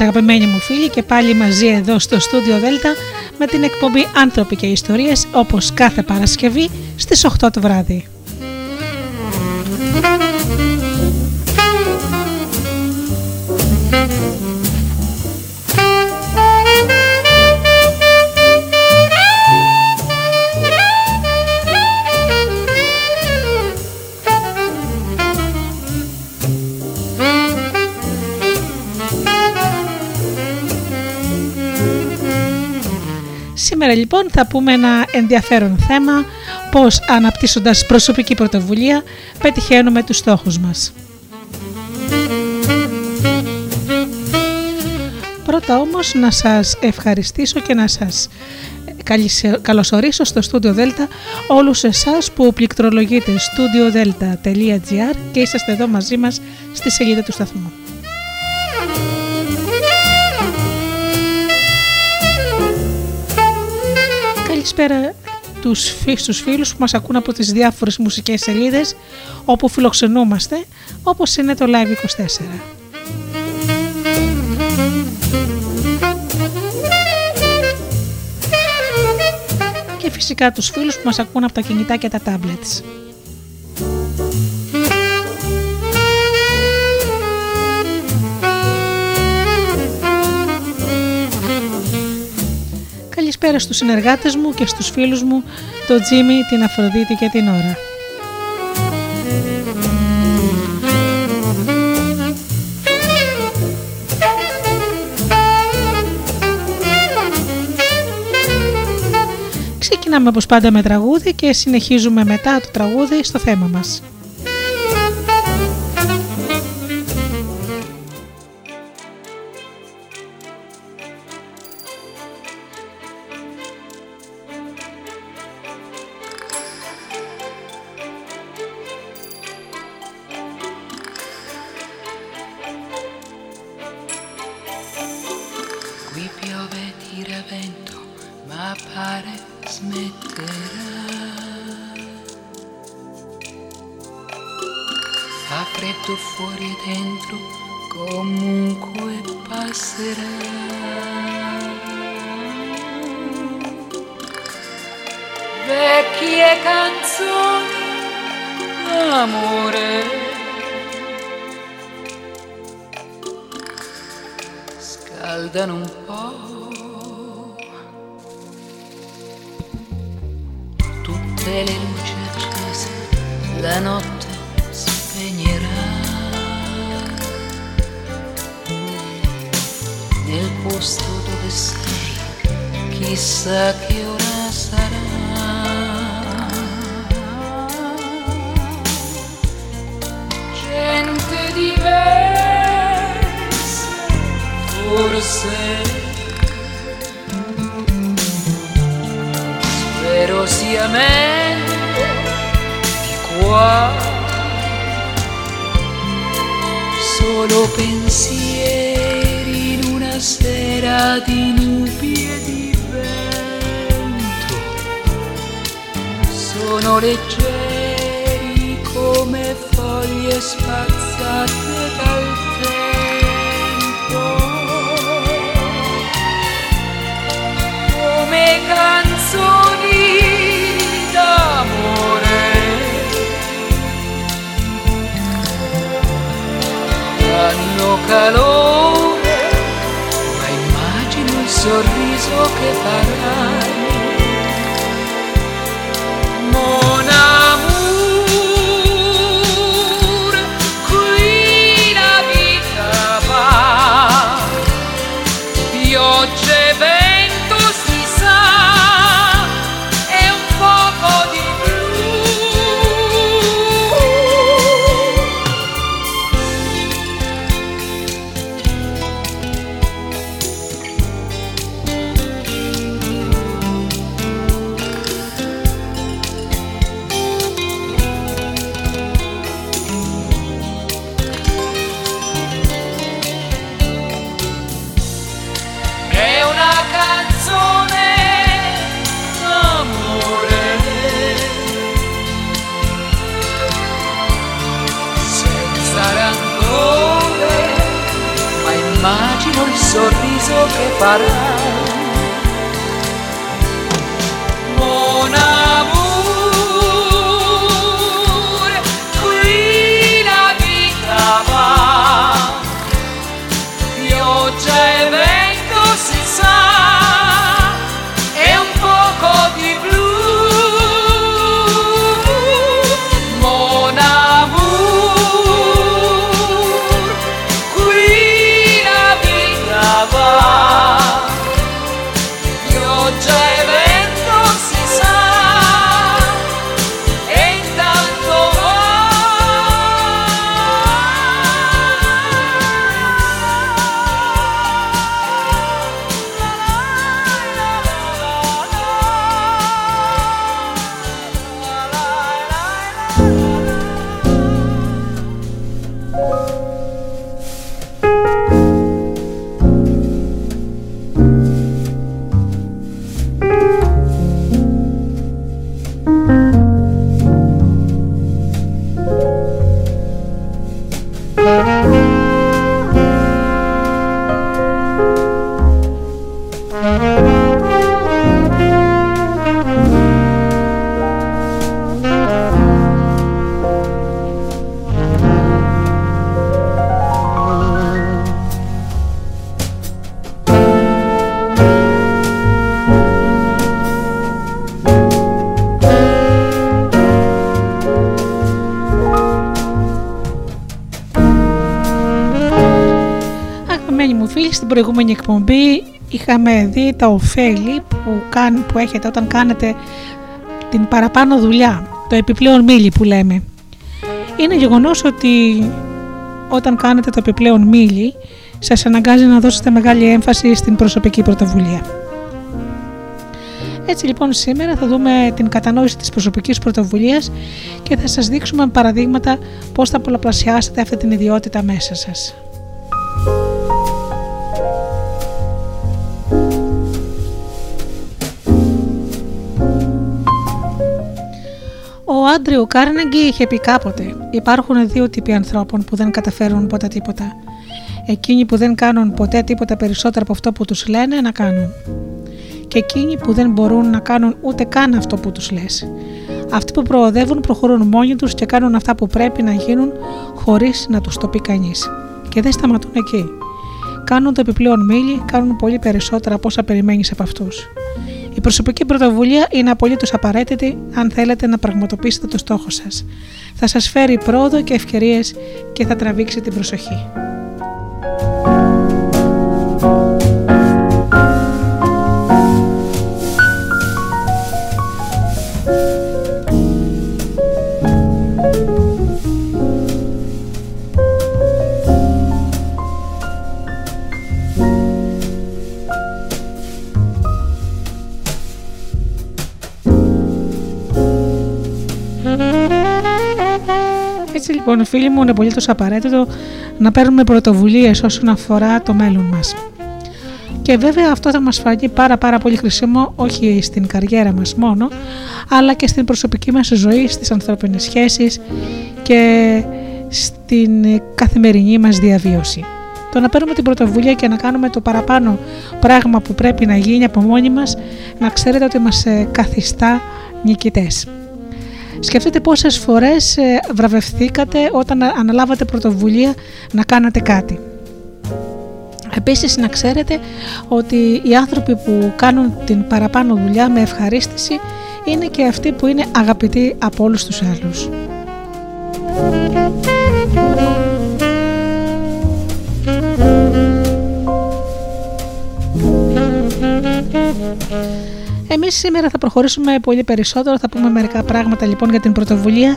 Αγαπημένοι μου φίλοι και πάλι μαζί εδώ στο στούντιο Δέλτα με την εκπομπή «Άνθρωποι και Ιστορίες» όπως κάθε Παρασκευή στις 8 το βράδυ. Σήμερα λοιπόν θα πούμε ένα ενδιαφέρον θέμα πώς αναπτύσσοντας προσωπική πρωτοβουλία πετυχαίνουμε τους στόχους μας. Πρώτα όμως να σας ευχαριστήσω και να σας καλωσορίσω στο Studio Delta όλους εσάς που πληκτρολογείτε studiodelta.gr και είσαστε εδώ μαζί μας στη σελίδα του σταθμού. Καλησπέρα τους, στους φίλους που μας ακούν από τις διάφορες μουσικές σελίδες όπου φιλοξενούμαστε όπως είναι το Live24. Και φυσικά τους φίλους που μας ακούν από τα κινητά και τα tablets. Καλησπέρα στους συνεργάτες μου και στους φίλους μου, το Τζίμι, την Αφροδίτη και την Ωρα. Ξεκινάμε όπως πάντα με τραγούδι και συνεχίζουμε μετά το τραγούδι στο θέμα μας. Προηγούμενη εκπομπή είχαμε δει τα ωφέλη που, κάν, που έχετε όταν κάνετε την παραπάνω δουλειά, το επιπλέον μίλι που λέμε. Είναι γεγονός ότι όταν κάνετε το επιπλέον μίλι, σας αναγκάζει να δώσετε μεγάλη έμφαση στην προσωπική πρωτοβουλία. Έτσι λοιπόν σήμερα θα δούμε την κατανόηση της προσωπικής πρωτοβουλίας και θα σας δείξουμε παραδείγματα πώς θα πολλαπλασιάσετε αυτή την ιδιότητα μέσα σας. Άντριου Κάρνεγκι είχε πει κάποτε: Υπάρχουν δύο τύποι ανθρώπων που δεν καταφέρουν ποτέ τίποτα. Εκείνοι που δεν κάνουν ποτέ τίποτα περισσότερο από αυτό που τους λένε να κάνουν. Και εκείνοι που δεν μπορούν να κάνουν ούτε καν αυτό που τους λες. Αυτοί που προοδεύουν προχωρούν μόνοι τους και κάνουν αυτά που πρέπει να γίνουν χωρίς να τους το πει κανείς. Και δεν σταματούν εκεί. Κάνουν το επιπλέον μίλι, κάνουν πολύ περισσότερα από όσα περιμένεις από αυτούς. Η προσωπική πρωτοβουλία είναι απολύτως απαραίτητη αν θέλετε να πραγματοποιήσετε το στόχο σας. Θα σας φέρει πρόοδο και ευκαιρίες και θα τραβήξει την προσοχή. Λοιπόν φίλοι μου είναι πολύ απαραίτητο να παίρνουμε πρωτοβουλίες όσον αφορά το μέλλον μας. Και βέβαια αυτό θα μας φανεί πάρα πάρα πολύ χρήσιμο όχι στην καριέρα μας μόνο αλλά και στην προσωπική μας ζωή, στις ανθρώπινες σχέσεις και στην καθημερινή μας διαβίωση. Το να παίρνουμε την πρωτοβουλία και να κάνουμε το παραπάνω πράγμα που πρέπει να γίνει από μόνοι μας να ξέρετε ότι μας ε, καθιστά νικητές. Σκεφτείτε πόσες φορές ε, βραβευθήκατε όταν αναλάβατε πρωτοβουλία να κάνατε κάτι. Επίσης να ξέρετε ότι οι άνθρωποι που κάνουν την παραπάνω δουλειά με ευχαρίστηση είναι και αυτοί που είναι αγαπητοί από όλους τους άλλους. Εμείς σήμερα θα προχωρήσουμε πολύ περισσότερο, θα πούμε μερικά πράγματα λοιπόν για την πρωτοβουλία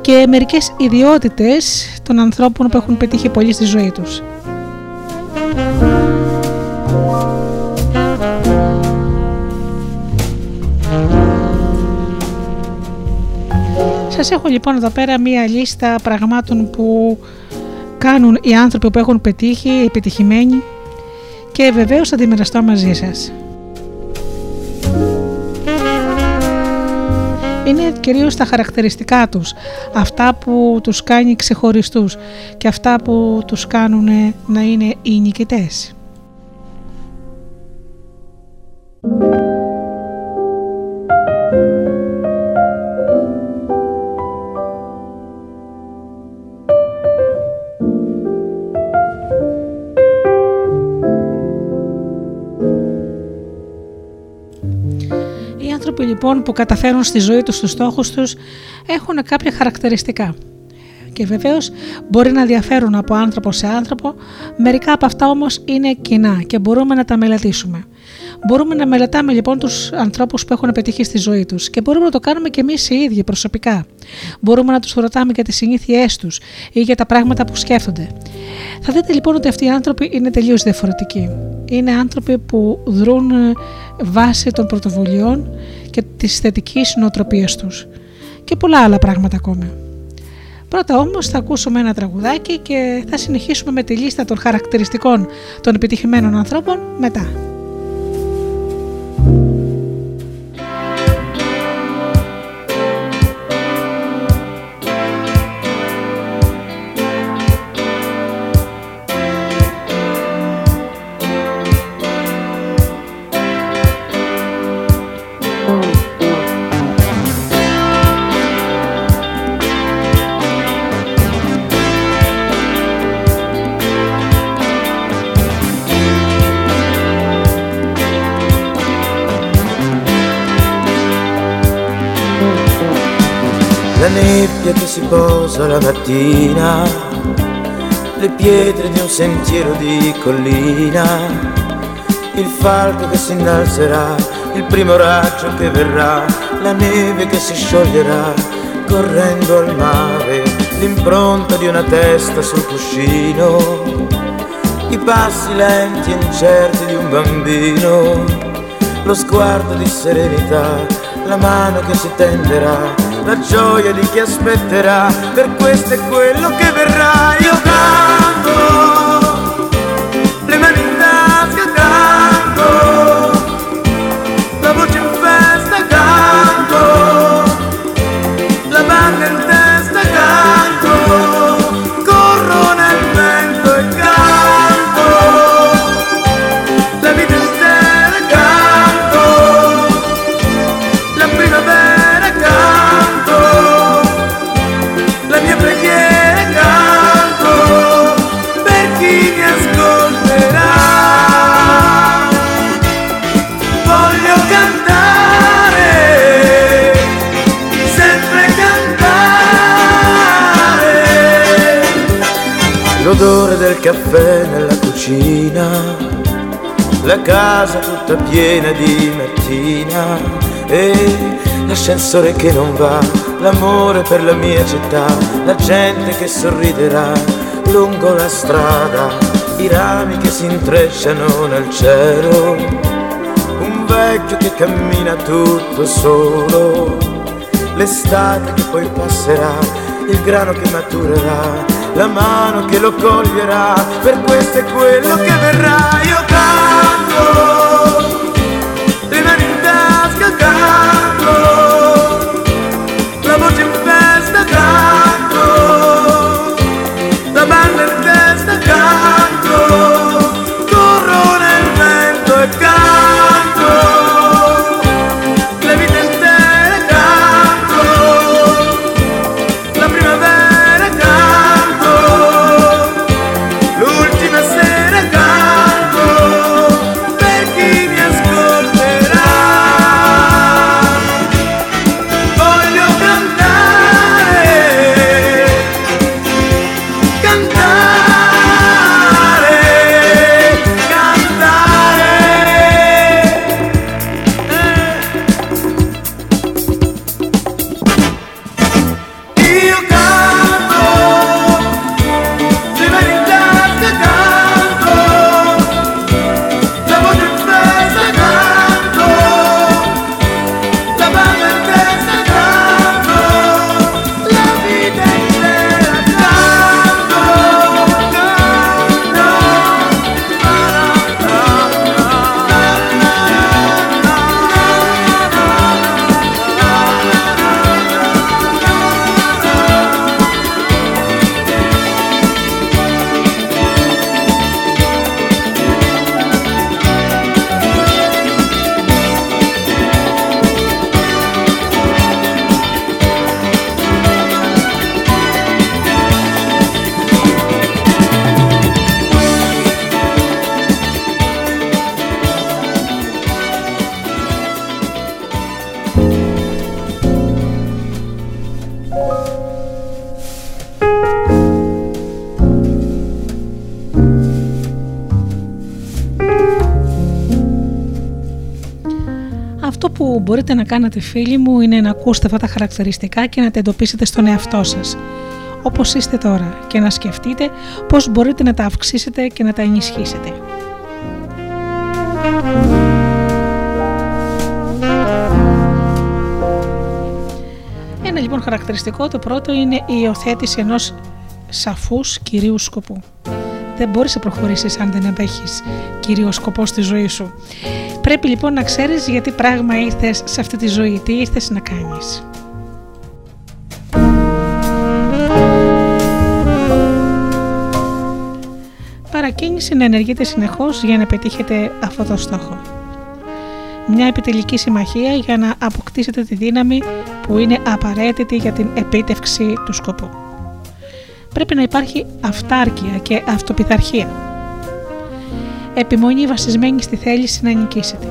και μερικές ιδιότητες των ανθρώπων που έχουν πετύχει πολύ στη ζωή τους. Σας έχω λοιπόν εδώ πέρα μία λίστα πραγμάτων που κάνουν οι άνθρωποι που έχουν πετύχει, επιτυχημένοι και βεβαίως θα τη μοιραστώ μαζί σας. Είναι κυρίως τα χαρακτηριστικά τους, αυτά που τους κάνει ξεχωριστούς και αυτά που τους κάνουν να είναι οι νικητές. Λοιπόν που καταφέρουν στη ζωή τους τους στόχους τους έχουν κάποια χαρακτηριστικά. Και βεβαίως μπορεί να διαφέρουν από άνθρωπο σε άνθρωπο, μερικά από αυτά όμως είναι κοινά και μπορούμε να τα μελετήσουμε. Μπορούμε να μελετάμε λοιπόν τους ανθρώπους που έχουν πετύχει στη ζωή τους και μπορούμε να το κάνουμε και εμείς οι ίδιοι προσωπικά. Μπορούμε να τους ρωτάμε για τις συνήθειές τους ή για τα πράγματα που σκέφτονται. Θα δείτε λοιπόν ότι αυτοί οι άνθρωποι είναι τελείως διαφορετικοί. Είναι άνθρωποι που δρούν βάσει των πρωτοβουλειών και της θετικής νοοτροπίας τους και πολλά άλλα πράγματα ακόμη. Πρώτα όμως θα ακούσουμε ένα τραγουδάκι και θα συνεχίσουμε με τη λίστα των χαρακτηριστικών των επιτυχημένων ανθρώπων μετά. Si posa la mattina, le pietre di un sentiero di collina, il falco che si innalzerà, il primo raggio che verrà, la neve che si scioglierà, correndo al mare, l'impronta di una testa sul cuscino, i passi lenti e incerti di un bambino, lo sguardo di serenità, la mano che si tenderà la gioia di chi aspetterà, per questo è quello che verrà. Io canto, del caffè nella cucina, la casa tutta piena di mattina e l'ascensore che non va, l'amore per la mia città, la gente che sorriderà lungo la strada, i rami che si intrecciano nel cielo, un vecchio che cammina tutto solo, l'estate che poi passerà il grano che maturerà, la mano che lo coglierà, per questo è quello che verrà. Io canto, le mani in tasca canto, la voce in festa canto, la banda in testa canto, που μπορείτε να κάνετε φίλοι μου είναι να ακούσετε αυτά τα χαρακτηριστικά και να τα εντοπίσετε στον εαυτό σας όπως είστε τώρα και να σκεφτείτε πώς μπορείτε να τα αυξήσετε και να τα ενισχύσετε. Ένα λοιπόν χαρακτηριστικό το πρώτο είναι η υιοθέτηση ενός σαφούς κυρίου σκοπού. Δεν μπορείς να προχωρήσεις αν δεν έχεις κύριο σκοπός στη ζωή σου. Πρέπει λοιπόν να ξέρεις γιατί πράγμα ήρθες σε αυτή τη ζωή, τι ήρθες να κάνεις. Παρακίνηση να ενεργείτε συνεχώς για να πετύχετε αυτό το στόχο. Μια επιτελική συμμαχία για να αποκτήσετε τη δύναμη που είναι απαραίτητη για την επίτευξη του σκοπού. Πρέπει να υπάρχει αυτάρκεια και αυτοπιθαρχία. Επιμονή βασισμένη στη θέληση να νικήσετε.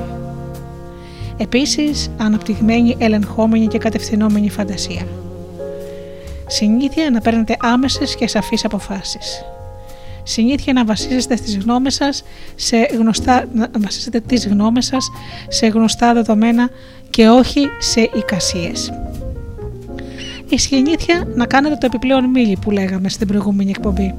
Επίσης, αναπτυγμένη, ελεγχόμενη και κατευθυνόμενη φαντασία. Συνήθεια να παίρνετε άμεσες και σαφείς αποφάσεις. Συνήθεια να βασίζεστε στις γνώμες σας σε γνωστά, να βασίζετε τις γνώμες σας σε γνωστά δεδομένα και όχι σε εικασίες. Η συνήθεια να κάνετε το επιπλέον μίλι που λέγαμε στην προηγούμενη εκπομπή.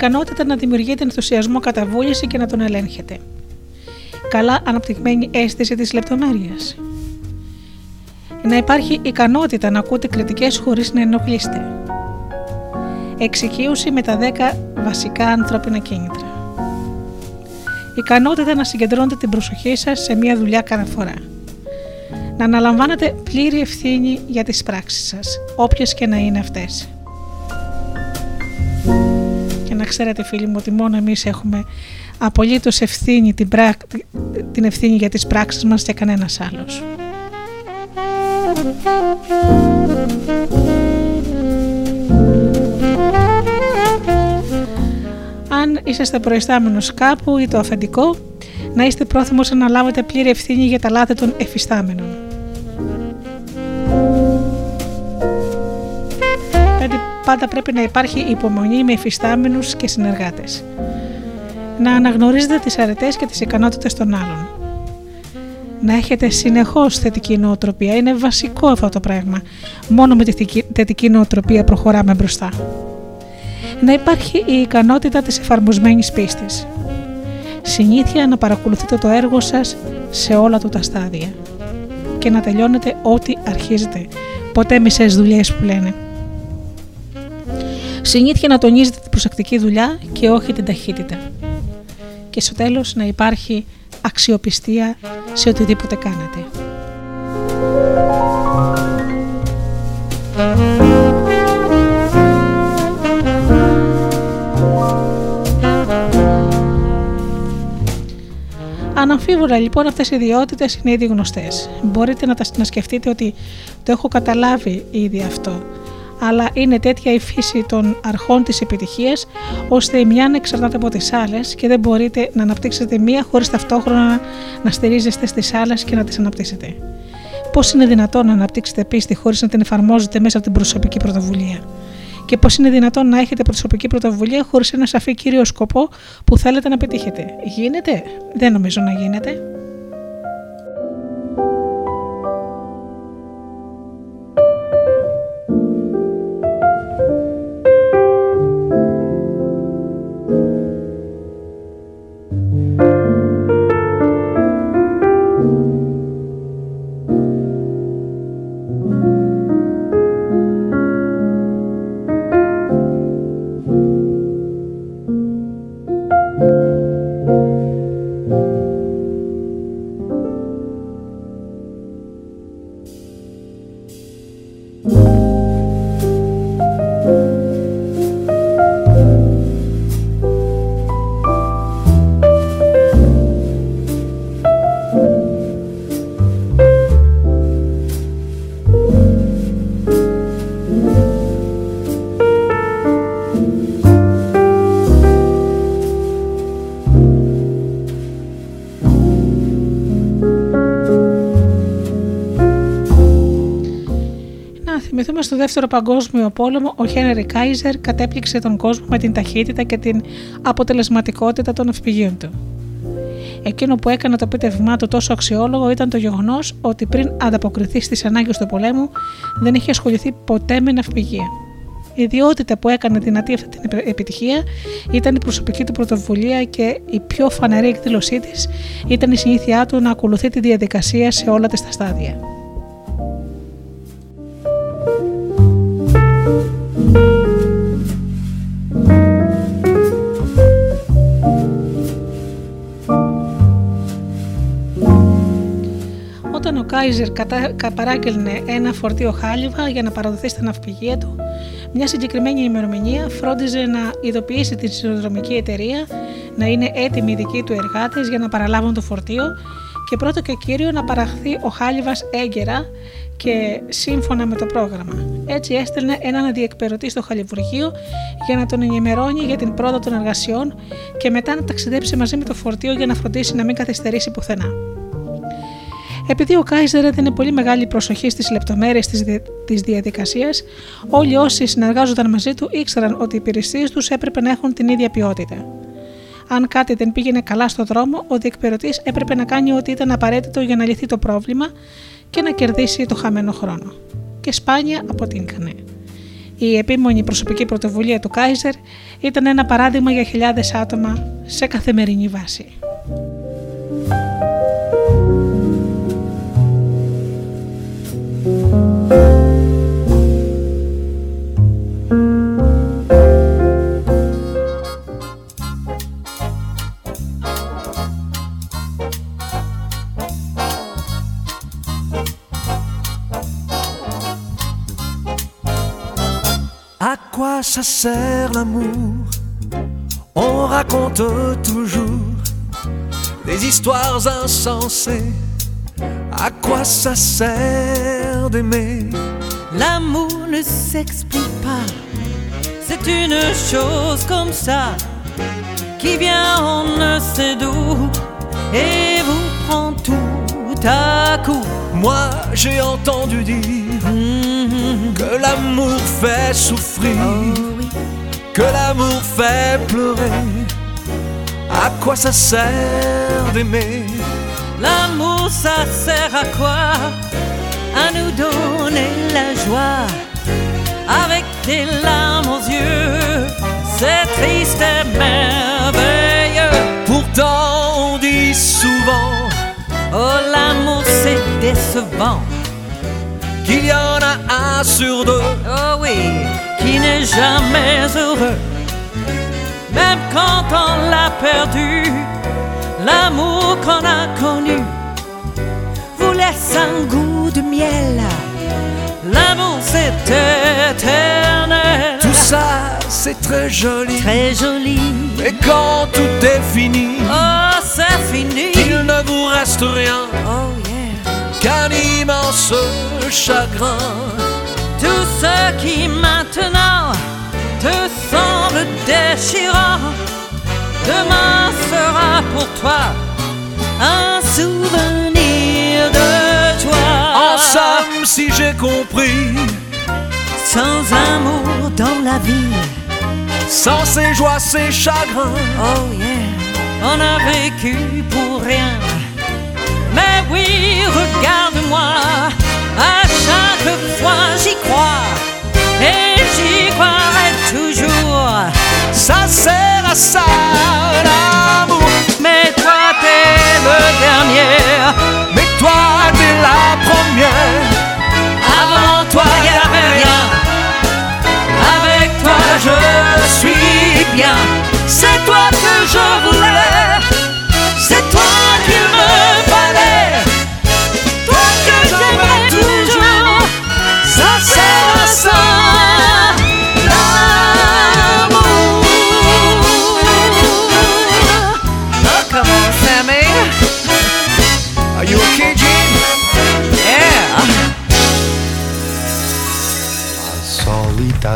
Ικανότητα να δημιουργείτε ενθουσιασμό κατά βούληση και να τον ελέγχετε. Καλά αναπτυγμένη αίσθηση της λεπτομέρειας. Να υπάρχει ικανότητα να ακούτε κριτικές χωρίς να ενοχλείστε. Εξοικείωση με τα 10 βασικά ανθρώπινα κίνητρα. Ικανότητα να συγκεντρώνετε την προσοχή σας σε μια δουλειά κάθε φορά. Να αναλαμβάνετε πλήρη ευθύνη για τις πράξεις σας, όποιες και να είναι αυτές. Και να ξέρετε φίλοι μου ότι μόνο εμείς έχουμε απολύτως ευθύνη, την, πρά... την ευθύνη για τις πράξεις μας και κανένας άλλος. Αν είσαστε προϊστάμενος κάπου ή το αφεντικό, να είστε πρόθυμος να λάβετε πλήρη ευθύνη για τα λάθη των εφιστάμενων. Πάντα πρέπει να υπάρχει υπομονή με εφιστάμενους και συνεργάτες. Να αναγνωρίζετε τις αρετές και τις ικανότητες των άλλων. να έχετε συνεχώς θετική νοοτροπία. Είναι βασικό αυτό το πράγμα. Μόνο με τη θετική νοοτροπία προχωράμε μπροστά. Να υπάρχει η ικανότητα της εφαρμοσμένης πίστης. Συνήθεια να παρακολουθείτε το έργο σας σε όλα του τα στάδια και να τελειώνετε ό,τι αρχίζετε. Ποτέ μισές δουλειές που λένε. Συνήθεια να τονίζετε την προσεκτική δουλειά και όχι την ταχύτητα. Και στο τέλος να υπάρχει αξιοπιστία σε οτιδήποτε κάνετε. Αναμφίβολα λοιπόν αυτές οι ιδιότητες είναι ήδη γνωστές. Μπορείτε να, τα, να σκεφτείτε ότι το έχω καταλάβει ήδη αυτό αλλά είναι τέτοια η φύση των αρχών της επιτυχίας, ώστε η μια να εξαρτάται από τις άλλες και δεν μπορείτε να αναπτύξετε μία χωρίς ταυτόχρονα να στηρίζεστε στις άλλες και να τις αναπτύσσετε. Πώς είναι δυνατόν να αναπτύξετε πίστη χωρίς να την εφαρμόζετε μέσα από την προσωπική πρωτοβουλία; Και πώς είναι δυνατόν να έχετε προσωπική πρωτοβουλία χωρίς ένα σαφή κύριο σκοπό που θέλετε να πετύχετε; Γίνεται; Δεν νομίζω να γίνεται. Στο δεύτερο παγκόσμιο πόλεμο ο Χένρι Κάιζερ κατέπληξε τον κόσμο με την ταχύτητα και την αποτελεσματικότητα των ναυπηγείων του. Εκείνο που έκανε το πίτευμά του τόσο αξιόλογο ήταν το γεγονός ότι πριν ανταποκριθεί στις ανάγκες του πολέμου δεν είχε ασχοληθεί ποτέ με ναυπηγεία. Η ιδιότητα που έκανε δυνατή αυτή την επιτυχία ήταν η προσωπική του πρωτοβουλία και η πιο φανερή εκδήλωσή της ήταν η συνήθειά του να ακολουθεί τη διαδικασία σε όλα τα στάδια. Όταν ο Κάιζερ παράγγελνε ένα φορτίο χάλιβα για να παραδοθεί στα ναυπηγεία του, μια συγκεκριμένη ημερομηνία φρόντιζε να ειδοποιήσει την συνοδρομική εταιρεία να είναι έτοιμοι οι δικοί του εργάτες για να παραλάβουν το φορτίο και πρώτο και κύριο να παραχθεί ο χάλιβας έγκαιρα και σύμφωνα με το πρόγραμμα. Έτσι έστελνε έναν διεκπαιρωτή στο χαλιβουργείο για να τον ενημερώνει για την πρόοδο των εργασιών και μετά να ταξιδέψει μαζί με το φορτίο για να φροντίσει να μην καθυστερήσει πουθενά. Επειδή ο Κάιζερ έδινε πολύ μεγάλη προσοχή στις λεπτομέρειες της διαδικασίας, όλοι όσοι συνεργάζονταν μαζί του ήξεραν ότι οι υπηρεσίες τους έπρεπε να έχουν την ίδια ποιότητα. Αν κάτι δεν πήγαινε καλά στο δρόμο, ο διεκπαιρωτή έπρεπε να κάνει ό,τι ήταν απαραίτητο για να λυθεί το πρόβλημα και να κερδίσει το χαμένο χρόνο. Και σπάνια αποτύχανε. Η επίμονη προσωπική πρωτοβουλία του Κάιζερ ήταν ένα παράδειγμα για χιλιάδες άτομα σε καθημερινή βάση. Ça sert l'amour? On raconte toujours des histoires insensées. À quoi ça sert? D'aimer L'amour ne s'explique pas. C'est une chose comme ça qui vient on ne sait d'où et vous prend tout à coup. Moi j'ai entendu dire mm-hmm. que l'amour fait souffrir, oh que l'amour fait pleurer. À quoi ça sert d'aimer? L'amour, ça sert à quoi? À nous donner la joie avec des larmes aux yeux. C'est triste et merveilleux. Pourtant on dit souvent Oh, l'amour, c'est décevant. qu'il y en a un sur deux. Oh oui, qui n'est jamais heureux. Même quand on l'a perdu, l'amour qu'on a connu laisse un goût de miel. L'amour c'est éternel. Tout ça, c'est très joli. très joli. Mais quand tout est fini, Oh, c'est fini. il ne vous reste rien Oh yeah. qu'un immense chagrin. Tout ce qui maintenant te semble déchirant, demain sera pour toi un souvenir de toi. En somme, si j'ai compris, Sans amour dans la vie, sans ses joies, ses chagrins, oh yeah, on a vécu pour rien. Mais oui, regarde-moi, à chaque fois j'y crois, et j'y croirai toujours. ça sert à ça l'amour. Mais le dernier, Mais toi, t'es la première. avant toi y avait rien. Avec toi je suis bien, c'est toi que je voulais,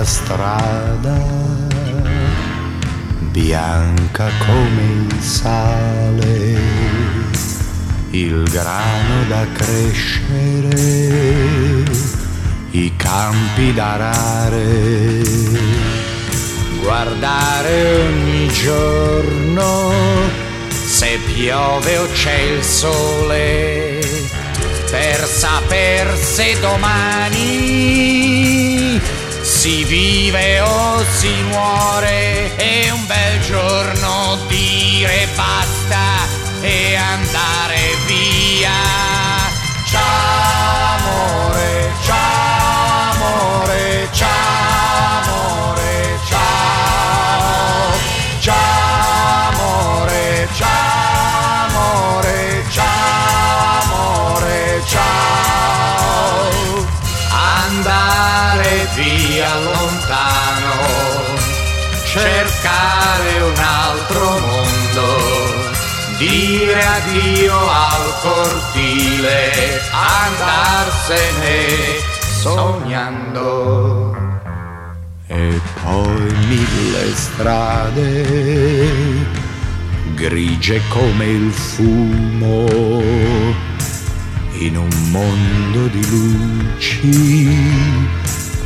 solita strada, bianca come il sale, il grano da crescere, i campi da arare, guardare ogni giorno se piove o c'è il sole per saper se domani si vive o si muore e un bel giorno dire basta e andare via. Ciao amore, ciao amore, ciao amore, ciao. Ciao amore, ciao Andare via lontano, cercare un altro mondo, dire addio al cortile, andarsene sognando. E poi mille strade, grigie come il fumo, in un mondo di luci,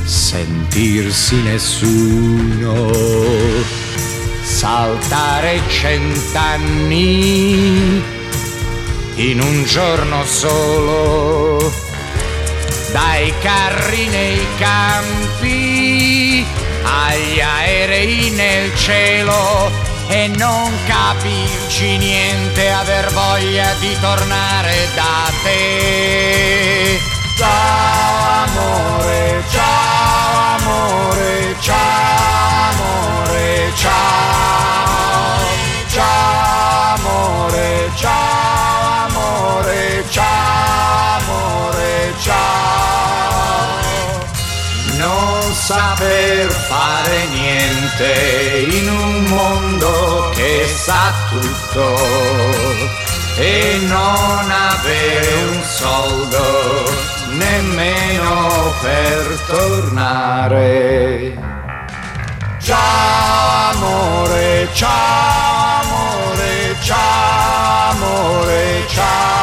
sentirsi nessuno, saltare cent'anni in un giorno solo dai carri nei campi agli aerei nel cielo e non capirci niente, aver voglia di tornare da te. Ciao amore, ciao amore, ciao amore, ciao. Ciao amore, ciao amore, ciao amore, ciao. Non saper fare niente in un mondo che sa tutto e non avere un soldo nemmeno per tornare. Ciao amore, ciao amore, ciao amore, ciao.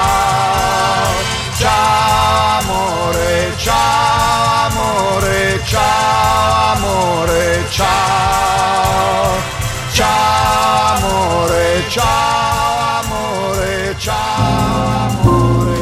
Ciao amore, ciao ciao amore, ciao. Ciao amore, ciao amore, ciao amore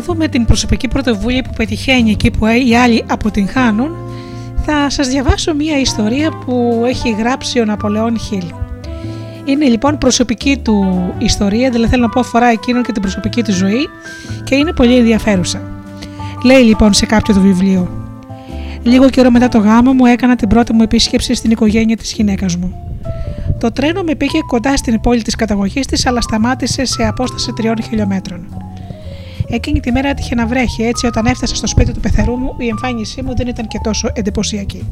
να δούμε την προσωπική πρωτοβουλία που πετυχαίνει εκεί που οι άλλοι αποτυγχάνουν, θα σας διαβάσω μία ιστορία που έχει γράψει ο Ναπολεόν Χίλ. Είναι λοιπόν προσωπική του ιστορία, δηλαδή θέλω να πω αφορά εκείνον και την προσωπική του ζωή και είναι πολύ ενδιαφέρουσα. Λέει λοιπόν σε κάποιο το βιβλίο Λίγο καιρό μετά το γάμο μου έκανα την πρώτη μου επίσκεψη στην οικογένεια της γυναίκας μου. Το τρένο με πήγε κοντά στην πόλη της καταγωγής της αλλά σταμάτησε σε απόσταση τριών χιλιόμετρων. Εκείνη τη μέρα έτυχε να βρέχει, έτσι όταν έφτασα στο σπίτι του πεθερού μου, η εμφάνισή μου δεν ήταν και τόσο εντυπωσιακή.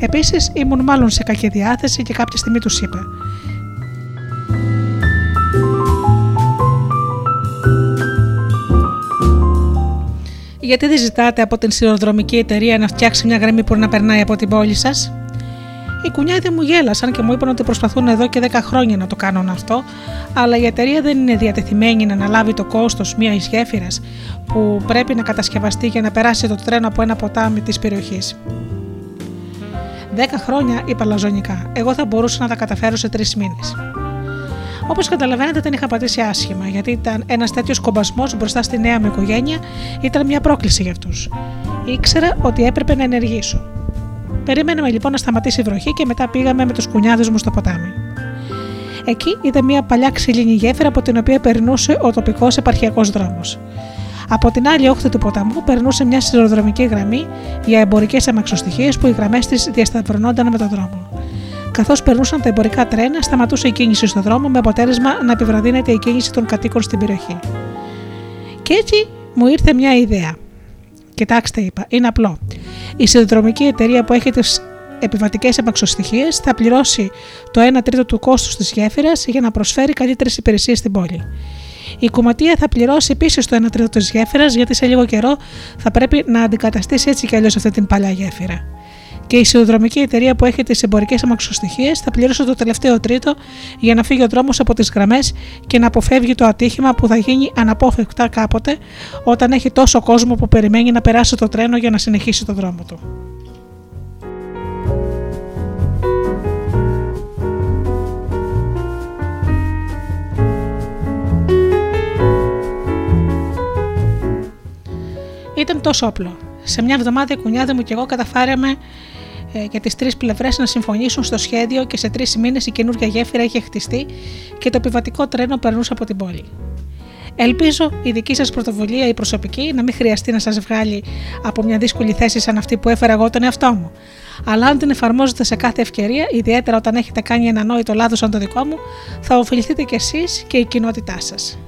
Επίσης, ήμουν μάλλον σε κακή διάθεση και κάποια στιγμή τους είπα: Γιατί δεν ζητάτε από την σιδηροδρομική εταιρεία να φτιάξει μια γραμμή που να περνάει από την πόλη σας; Οι κουνιάδε μου γέλασαν και μου είπαν ότι προσπαθούν εδώ και 10 χρόνια να το κάνουν αυτό, αλλά η εταιρεία δεν είναι διατεθειμένη να αναλάβει το κόστος μια γέφυρας που πρέπει να κατασκευαστεί για να περάσει το τρένο από ένα ποτάμι της περιοχής. 10 χρόνια, είπα λαζονικά. Εγώ θα μπορούσα να τα καταφέρω σε τρεις μήνες. Όπως καταλαβαίνετε, δεν είχα πατήσει άσχημα, γιατί ήταν ένας τέτοιος κομπασμός μπροστά στη νέα μου οικογένεια ήταν μια πρόκληση για αυτούς. Ήξερα ότι έπρεπε να ενεργήσω. Περίμεναμε λοιπόν να σταματήσει η βροχή και μετά πήγαμε με τους κουνιάδες μου στο ποτάμι. Εκεί είδα μια παλιά ξύλινη γέφυρα από την οποία περνούσε ο τοπικός επαρχιακός δρόμος. Από την άλλη όχθη του ποταμού περνούσε μια σιδηροδρομική γραμμή για εμπορικές αμαξοστοιχίες που οι γραμμές της διασταυρωνόνταν με τον δρόμο. Καθώς περνούσαν τα εμπορικά τρένα, σταματούσε η κίνηση στον δρόμο με αποτέλεσμα να επιβραδύνεται η κίνηση των κατοίκων στην περιοχή. Και έτσι μου ήρθε μια ιδέα. Κοιτάξτε, είπα, είναι απλό. Η σιδηροδρομική εταιρεία που έχει τις επιβατικές αμαξοστοιχίε θα πληρώσει το 1 τρίτο του κόστους της γέφυρας για να προσφέρει καλύτερες υπηρεσίες στην πόλη. Η κομματεία θα πληρώσει επίσης το 1 τρίτο της γέφυρας γιατί σε λίγο καιρό θα πρέπει να αντικαταστήσει έτσι κι αλλιώς αυτή την παλιά γέφυρα. Και η σιδηροδρομική εταιρεία που έχει τις εμπορικές αμαξοστοιχίες θα πληρώσει το τελευταίο τρίτο για να φύγει ο δρόμος από τις γραμμές και να αποφεύγει το ατύχημα που θα γίνει αναπόφευκτα κάποτε όταν έχει τόσο κόσμο που περιμένει να περάσει το τρένο για να συνεχίσει το δρόμο του. Ήταν τόσο απλό. Σε μια εβδομάδα η κουνιάδα μου και εγώ καταφέραμε ε, για τις τρεις πλευρές να συμφωνήσουν στο σχέδιο και σε τρεις μήνες η καινούργια γέφυρα είχε χτιστεί και το επιβατικό τρένο περνούσε από την πόλη. Ελπίζω η δική σας πρωτοβουλία, η προσωπική, να μην χρειαστεί να σας βγάλει από μια δύσκολη θέση σαν αυτή που έφερα εγώ τον εαυτό μου. Αλλά αν την εφαρμόζετε σε κάθε ευκαιρία, ιδιαίτερα όταν έχετε κάνει ένα νόητο λάθος σαν το δικό μου, θα ωφεληθείτε κι εσείς και η κοινότητά σας.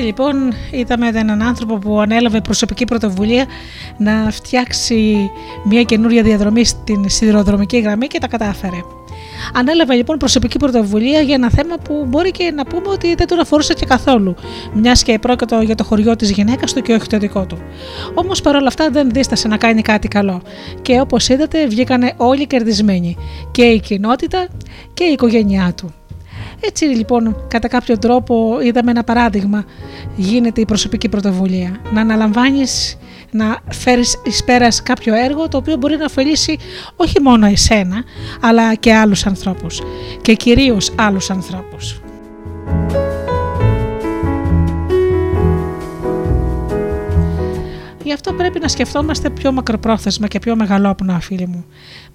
Έτσι λοιπόν είδαμε έναν άνθρωπο που ανέλαβε προσωπική πρωτοβουλία να φτιάξει μια καινούρια διαδρομή στην σιδηροδρομική γραμμή και τα κατάφερε. Ανέλαβε λοιπόν προσωπική πρωτοβουλία για ένα θέμα που μπορεί και να πούμε ότι δεν τον αφορούσε και καθόλου, μιας και πρόκειτο για το χωριό της γυναίκας του και όχι το δικό του. Όμως παρόλα αυτά δεν δίστασε να κάνει κάτι καλό. Και όπως είδατε, βγήκανε όλοι κερδισμένοι. Και η κοινότητα και η οικογένειά του. Έτσι λοιπόν, κατά κάποιο τρόπο είδαμε ένα παράδειγμα γίνεται η προσωπική πρωτοβουλία. Να αναλαμβάνεις να φέρεις εις πέρας κάποιο έργο το οποίο μπορεί να ωφελήσει όχι μόνο εσένα αλλά και άλλους ανθρώπους και κυρίως άλλους ανθρώπους. Γι' αυτό πρέπει να σκεφτόμαστε πιο μακροπρόθεσμα και πιο μεγαλόπνοα, φίλοι μου.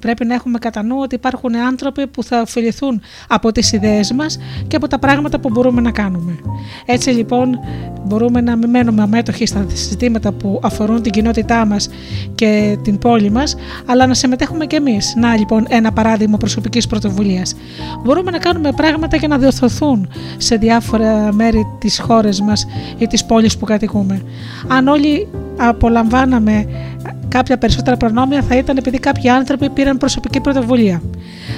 Πρέπει να έχουμε κατά νου ότι υπάρχουν άνθρωποι που θα ωφεληθούν από τις ιδέες μας και από τα πράγματα που μπορούμε να κάνουμε. Έτσι λοιπόν μπορούμε να μην μένουμε αμέτωχοι στα ζητήματα που αφορούν την κοινότητά μας και την πόλη μας, αλλά να συμμετέχουμε κι εμείς. Να λοιπόν ένα παράδειγμα προσωπικής πρωτοβουλίας. Μπορούμε να κάνουμε πράγματα για να διορθωθούν σε διάφορα μέρη της χώρας μας ή της πόλης που κατοικούμε. Αν όλοι απολαμβάναμε κάποια περισσότερα προνόμια θα ήταν επειδή κάποιοι άνθρωποι πήραν προσωπική πρωτοβουλία.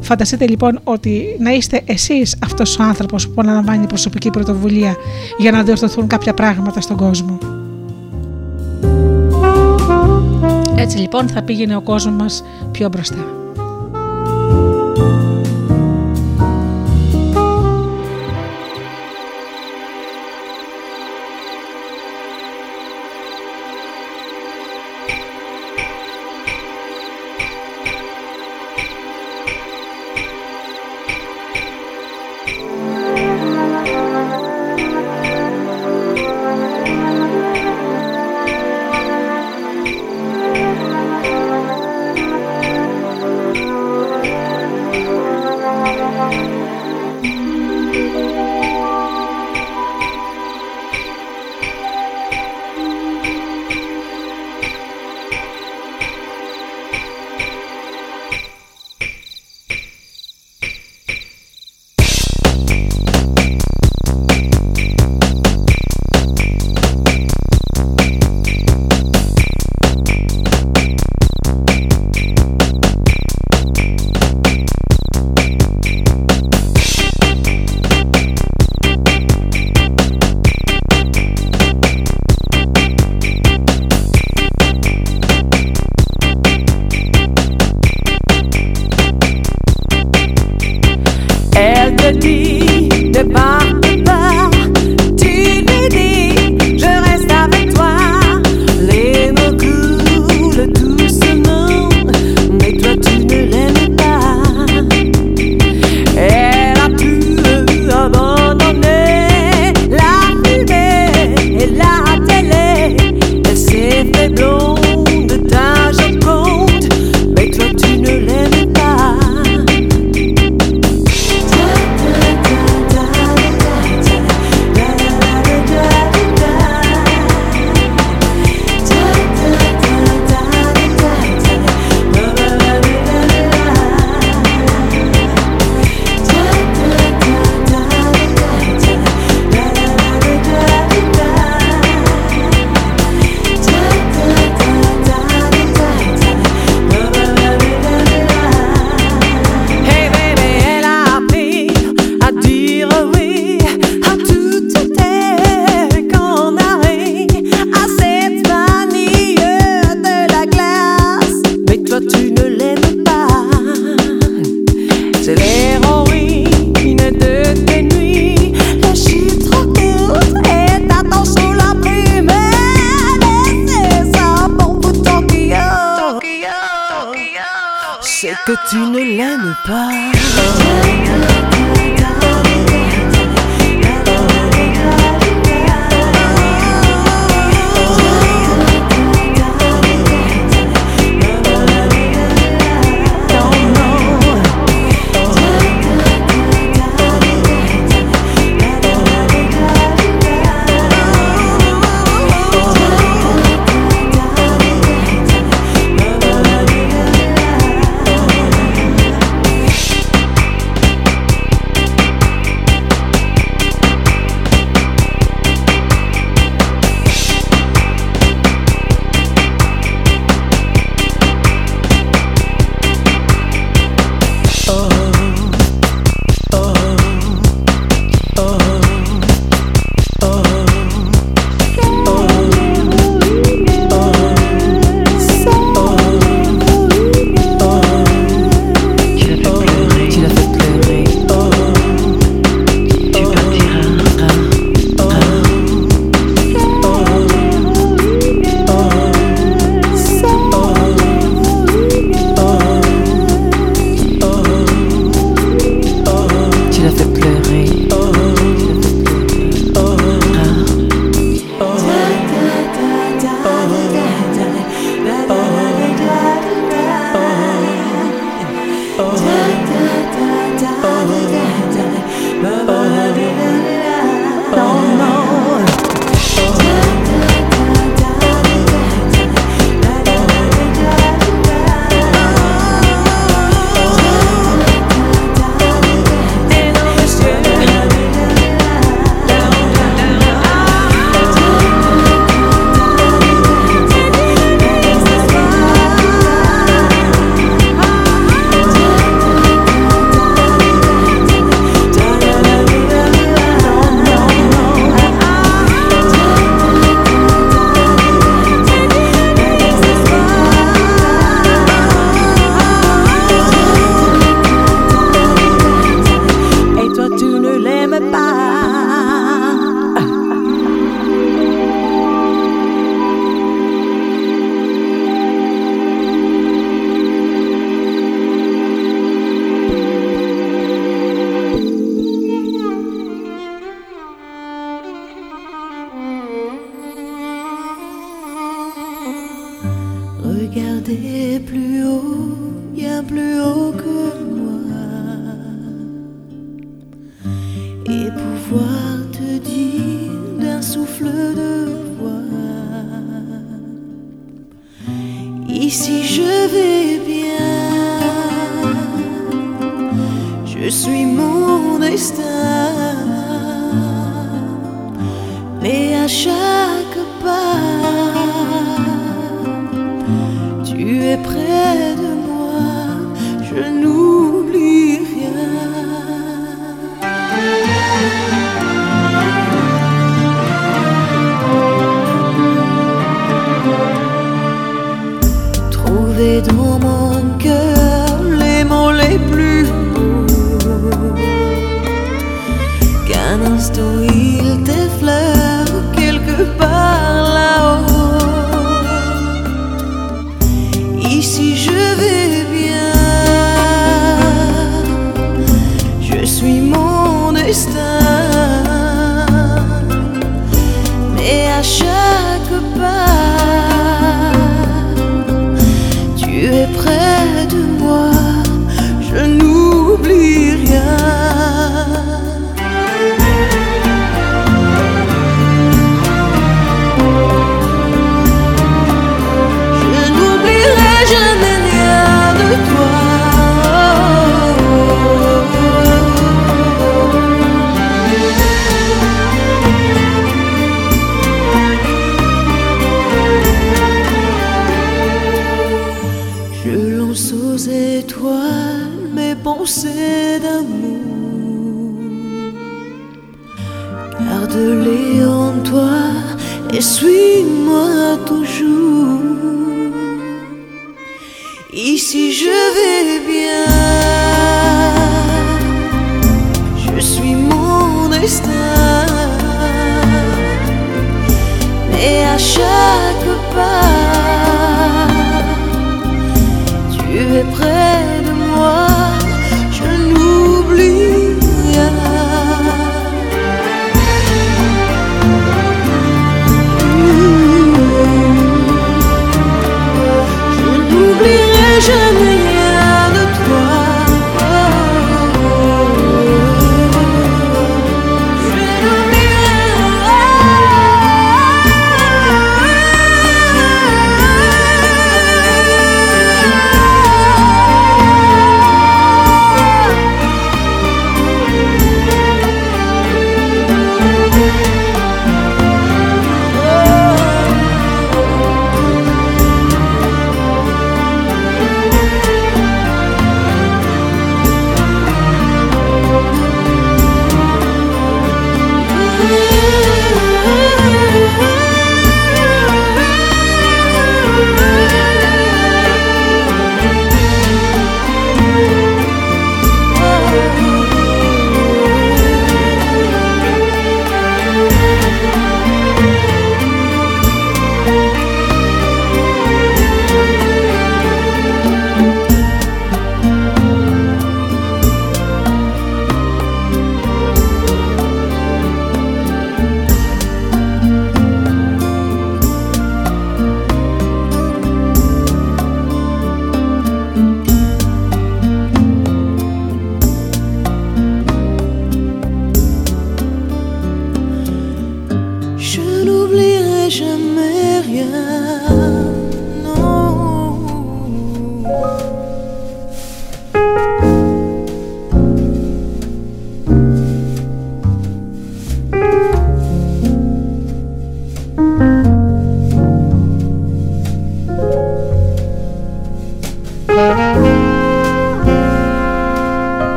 Φανταστείτε λοιπόν ότι να είστε εσείς αυτός ο άνθρωπος που αναλαμβάνει προσωπική πρωτοβουλία για να διορθωθούν κάποια πράγματα στον κόσμο. Έτσι λοιπόν θα πήγαινε ο κόσμος μας πιο μπροστά. Ici je vais bien. Je suis mon destin. Mais à chaque pas, tu es près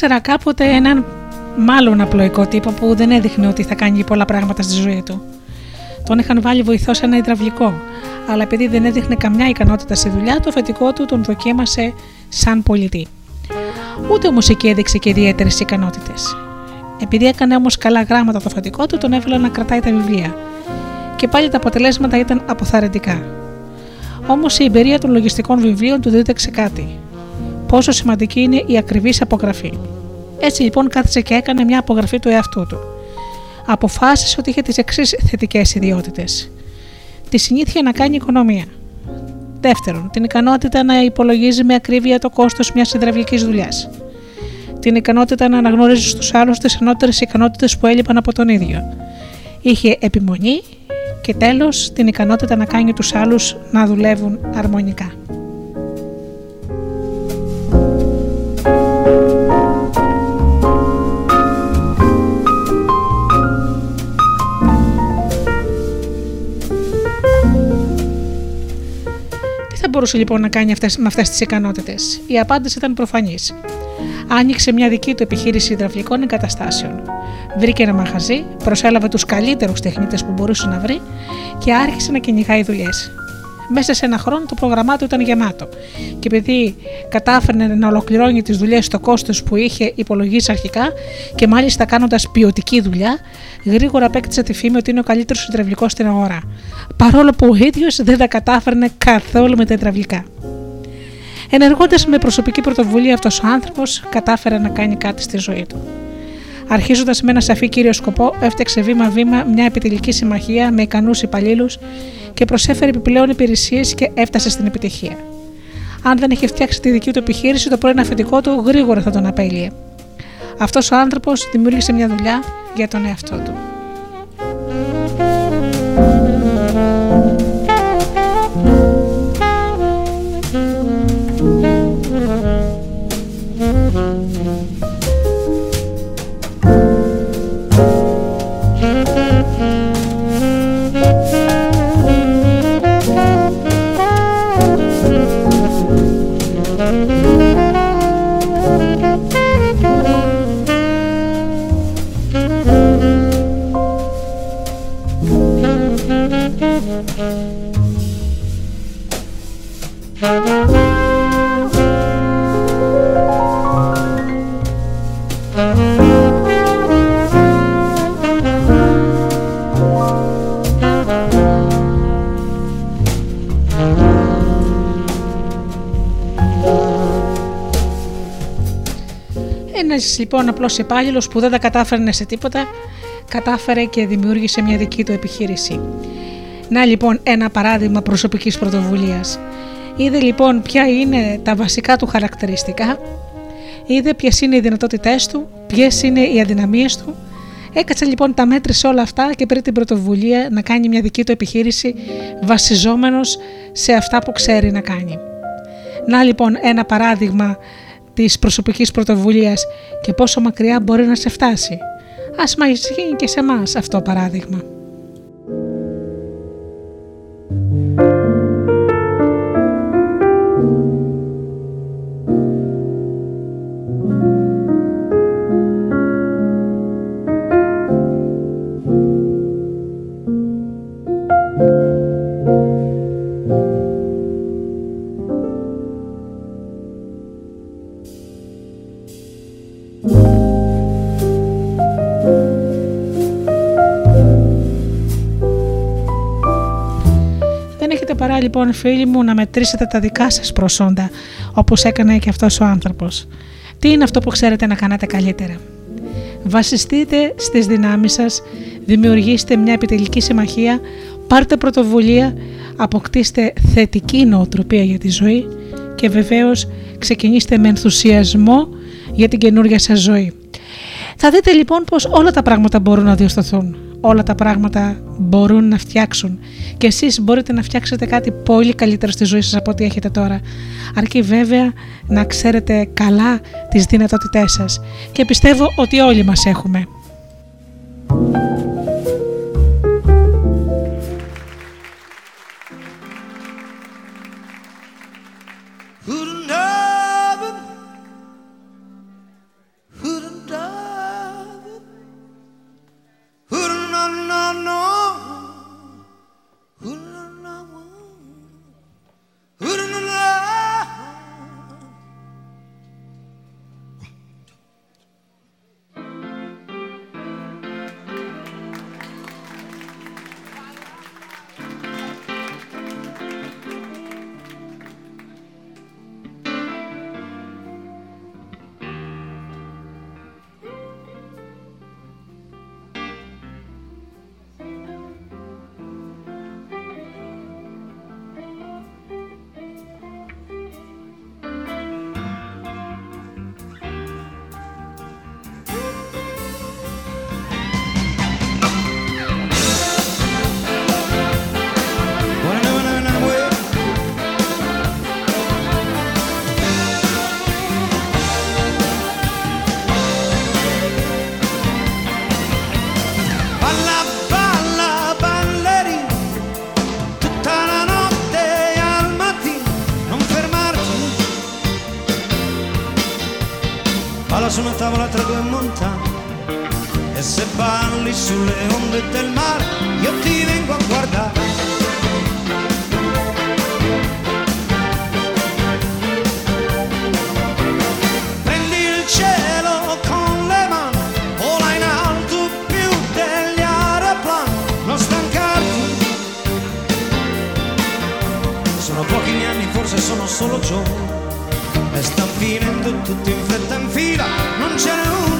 Ήξερα κάποτε έναν μάλλον απλοϊκό τύπο που δεν έδειχνε ότι θα κάνει πολλά πράγματα στη ζωή του. Τον είχαν βάλει βοηθό σε ένα υδραυλικό, αλλά επειδή δεν έδειχνε καμιά ικανότητα στη δουλειά, το φετικό του τον δοκίμασε σαν πολιτή. Ούτε όμως εκεί έδειξε και ιδιαίτερες ικανότητες. Επειδή έκανε όμως καλά γράμματα το φαντικό του, τον έβαλε να κρατάει τα βιβλία. Και πάλι τα αποτελέσματα ήταν αποθαρρυντικά. Όμως η εμπειρία των λογιστικών βιβλίων του δίδαξε κάτι. Πόσο σημαντική είναι η ακριβής απογραφή. Έτσι λοιπόν κάθισε και έκανε μια απογραφή του εαυτού του. Αποφάσισε ότι είχε τις εξής θετικές ιδιότητες. Τη συνήθεια να κάνει οικονομία. Δεύτερον, την ικανότητα να υπολογίζει με ακρίβεια το κόστος μιας υδραυλική δουλειάς. Την ικανότητα να αναγνωρίζει στους άλλους τις ανώτερες ικανότητες που έλειπαν από τον ίδιο. Είχε επιμονή και τέλος την ικανότητα να κάνει τους άλλους να δουλεύουν αρμονικά. Θα μπορούσε λοιπόν να κάνει αυτές, με αυτές τις ικανότητες. Η απάντηση ήταν προφανής. Άνοιξε μια δική του επιχείρηση υδραυλικών εγκαταστάσεων. Βρήκε ένα μαγαζί, προσέλαβε τους καλύτερους τεχνίτες που μπορούσε να βρει και άρχισε να κυνηγάει δουλειές. Μέσα σε ένα χρόνο το πρόγραμμά του ήταν γεμάτο. Και επειδή κατάφερνε να ολοκληρώνει τις δουλειές στο κόστος που είχε υπολογίσει αρχικά και μάλιστα κάνοντας ποιοτική δουλειά, γρήγορα απέκτησε τη φήμη ότι είναι ο καλύτερος υδραυλικό στην αγορά. Παρόλο που ο ίδιος δεν τα κατάφερνε καθόλου με τα υδραυλικά. Ενεργώντας με προσωπική πρωτοβουλία, αυτός ο άνθρωπος κατάφερε να κάνει κάτι στη ζωή του. Αρχίζοντας με ένα σαφή κύριο σκοπό, έφτιαξε βήμα-βήμα μια επιτελική συμμαχία με ικανούς υπαλλήλους και προσέφερε επιπλέον υπηρεσίες και έφτασε στην επιτυχία. Αν δεν είχε φτιάξει τη δική του επιχείρηση, το πρώην αφεντικό του γρήγορα θα τον απέλυε. Αυτός ο άνθρωπος δημιούργησε μια δουλειά για τον εαυτό του. Ένα λοιπόν απλός υπάλληλο που δεν τα κατάφερνε σε τίποτα, κατάφερε και δημιούργησε μια δική του επιχείρηση. Να λοιπόν ένα παράδειγμα προσωπικής πρωτοβουλίας. Είδε λοιπόν ποια είναι τα βασικά του χαρακτηριστικά, είδε ποιες είναι οι δυνατότητές του, ποιες είναι οι αδυναμίες του, έκατσε λοιπόν τα μέτρησε όλα αυτά και πήρε την πρωτοβουλία να κάνει μια δική του επιχείρηση βασιζόμενος σε αυτά που ξέρει να κάνει. Να λοιπόν ένα παράδειγμα της προσωπικής πρωτοβουλίας και πόσο μακριά μπορεί να σε φτάσει. Ας μας γίνει και σε εμάς αυτό παράδειγμα. Λοιπόν φίλοι μου να μετρήσετε τα δικά σας προσόντα όπως έκανε και αυτός ο άνθρωπος. Τι είναι αυτό που ξέρετε να κάνετε καλύτερα; Βασιστείτε στις δυνάμεις σας, δημιουργήστε μια επιτελική συμμαχία, πάρτε πρωτοβουλία, αποκτήστε θετική νοοτροπία για τη ζωή και βεβαίως ξεκινήστε με ενθουσιασμό για την καινούργια σας ζωή. Θα δείτε λοιπόν πως όλα τα πράγματα μπορούν να διορθωθούν. Όλα τα πράγματα μπορούν να φτιάξουν και εσείς μπορείτε να φτιάξετε κάτι πολύ καλύτερο στη ζωή σας από ό,τι έχετε τώρα. Αρκεί βέβαια να ξέρετε καλά τις δυνατότητές σας και πιστεύω ότι όλοι μας έχουμε. mani sulle onde del mare, io ti vengo a guardare. Prendi il cielo con le mani, vola in alto più degli aeroplani, non stancarti. Sono pochi gli anni, forse sono solo giorni, e sta finendo tutto in fretta in fila, non c'è uno.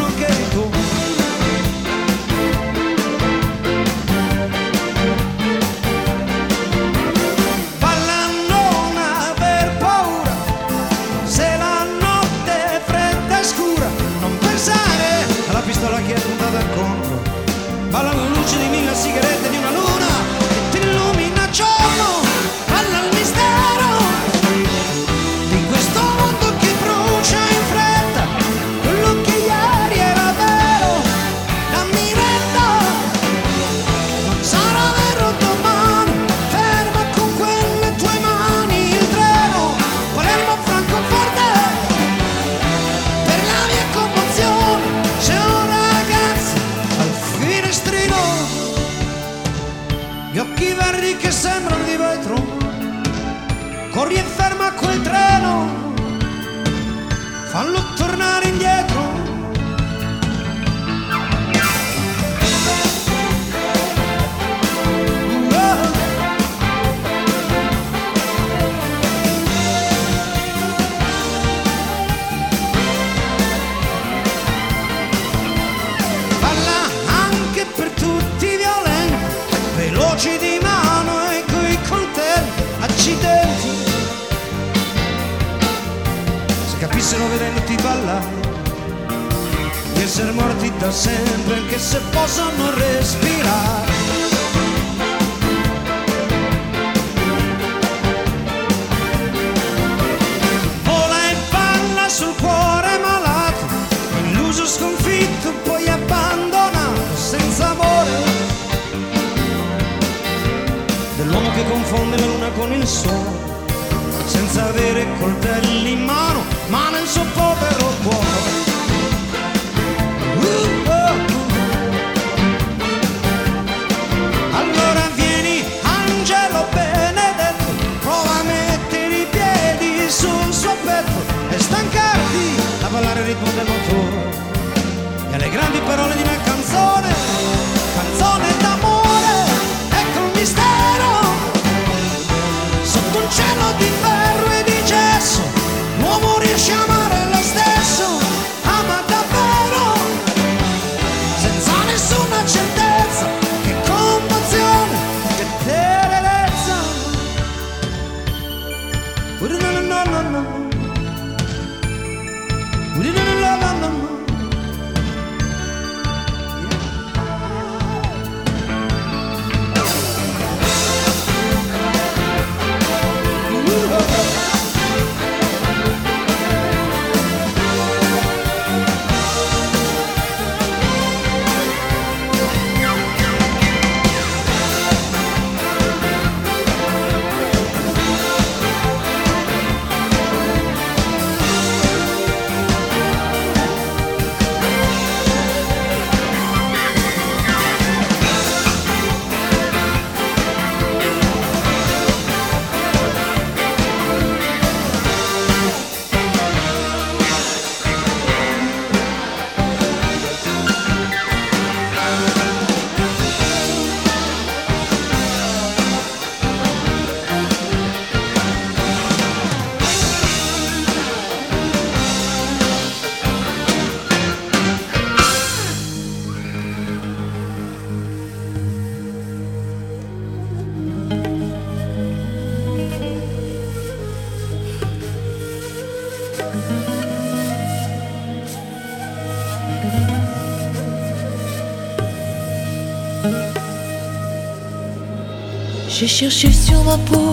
chercher sur ma peau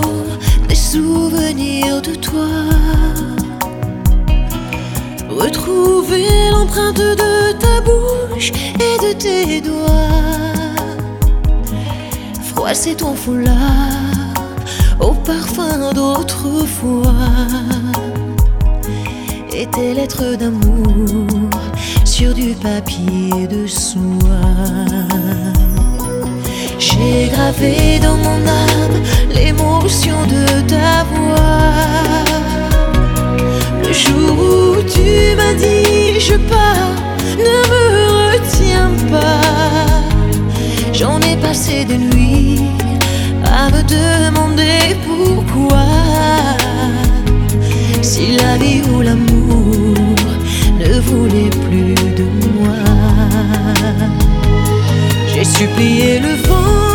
des souvenirs de toi. Retrouver l'empreinte de ta bouche et de tes doigts. Froisser ton foulard au parfum d'autrefois. Et tes lettres d'amour sur du papier de soie. J'ai gravé dans mon âme l'émotion de ta voix. Le jour où tu m'as dit je pars, ne me retiens pas. J'en ai passé des nuits à me demander pourquoi. Si la vie ou l'amour ne voulait pas. supplier le vent.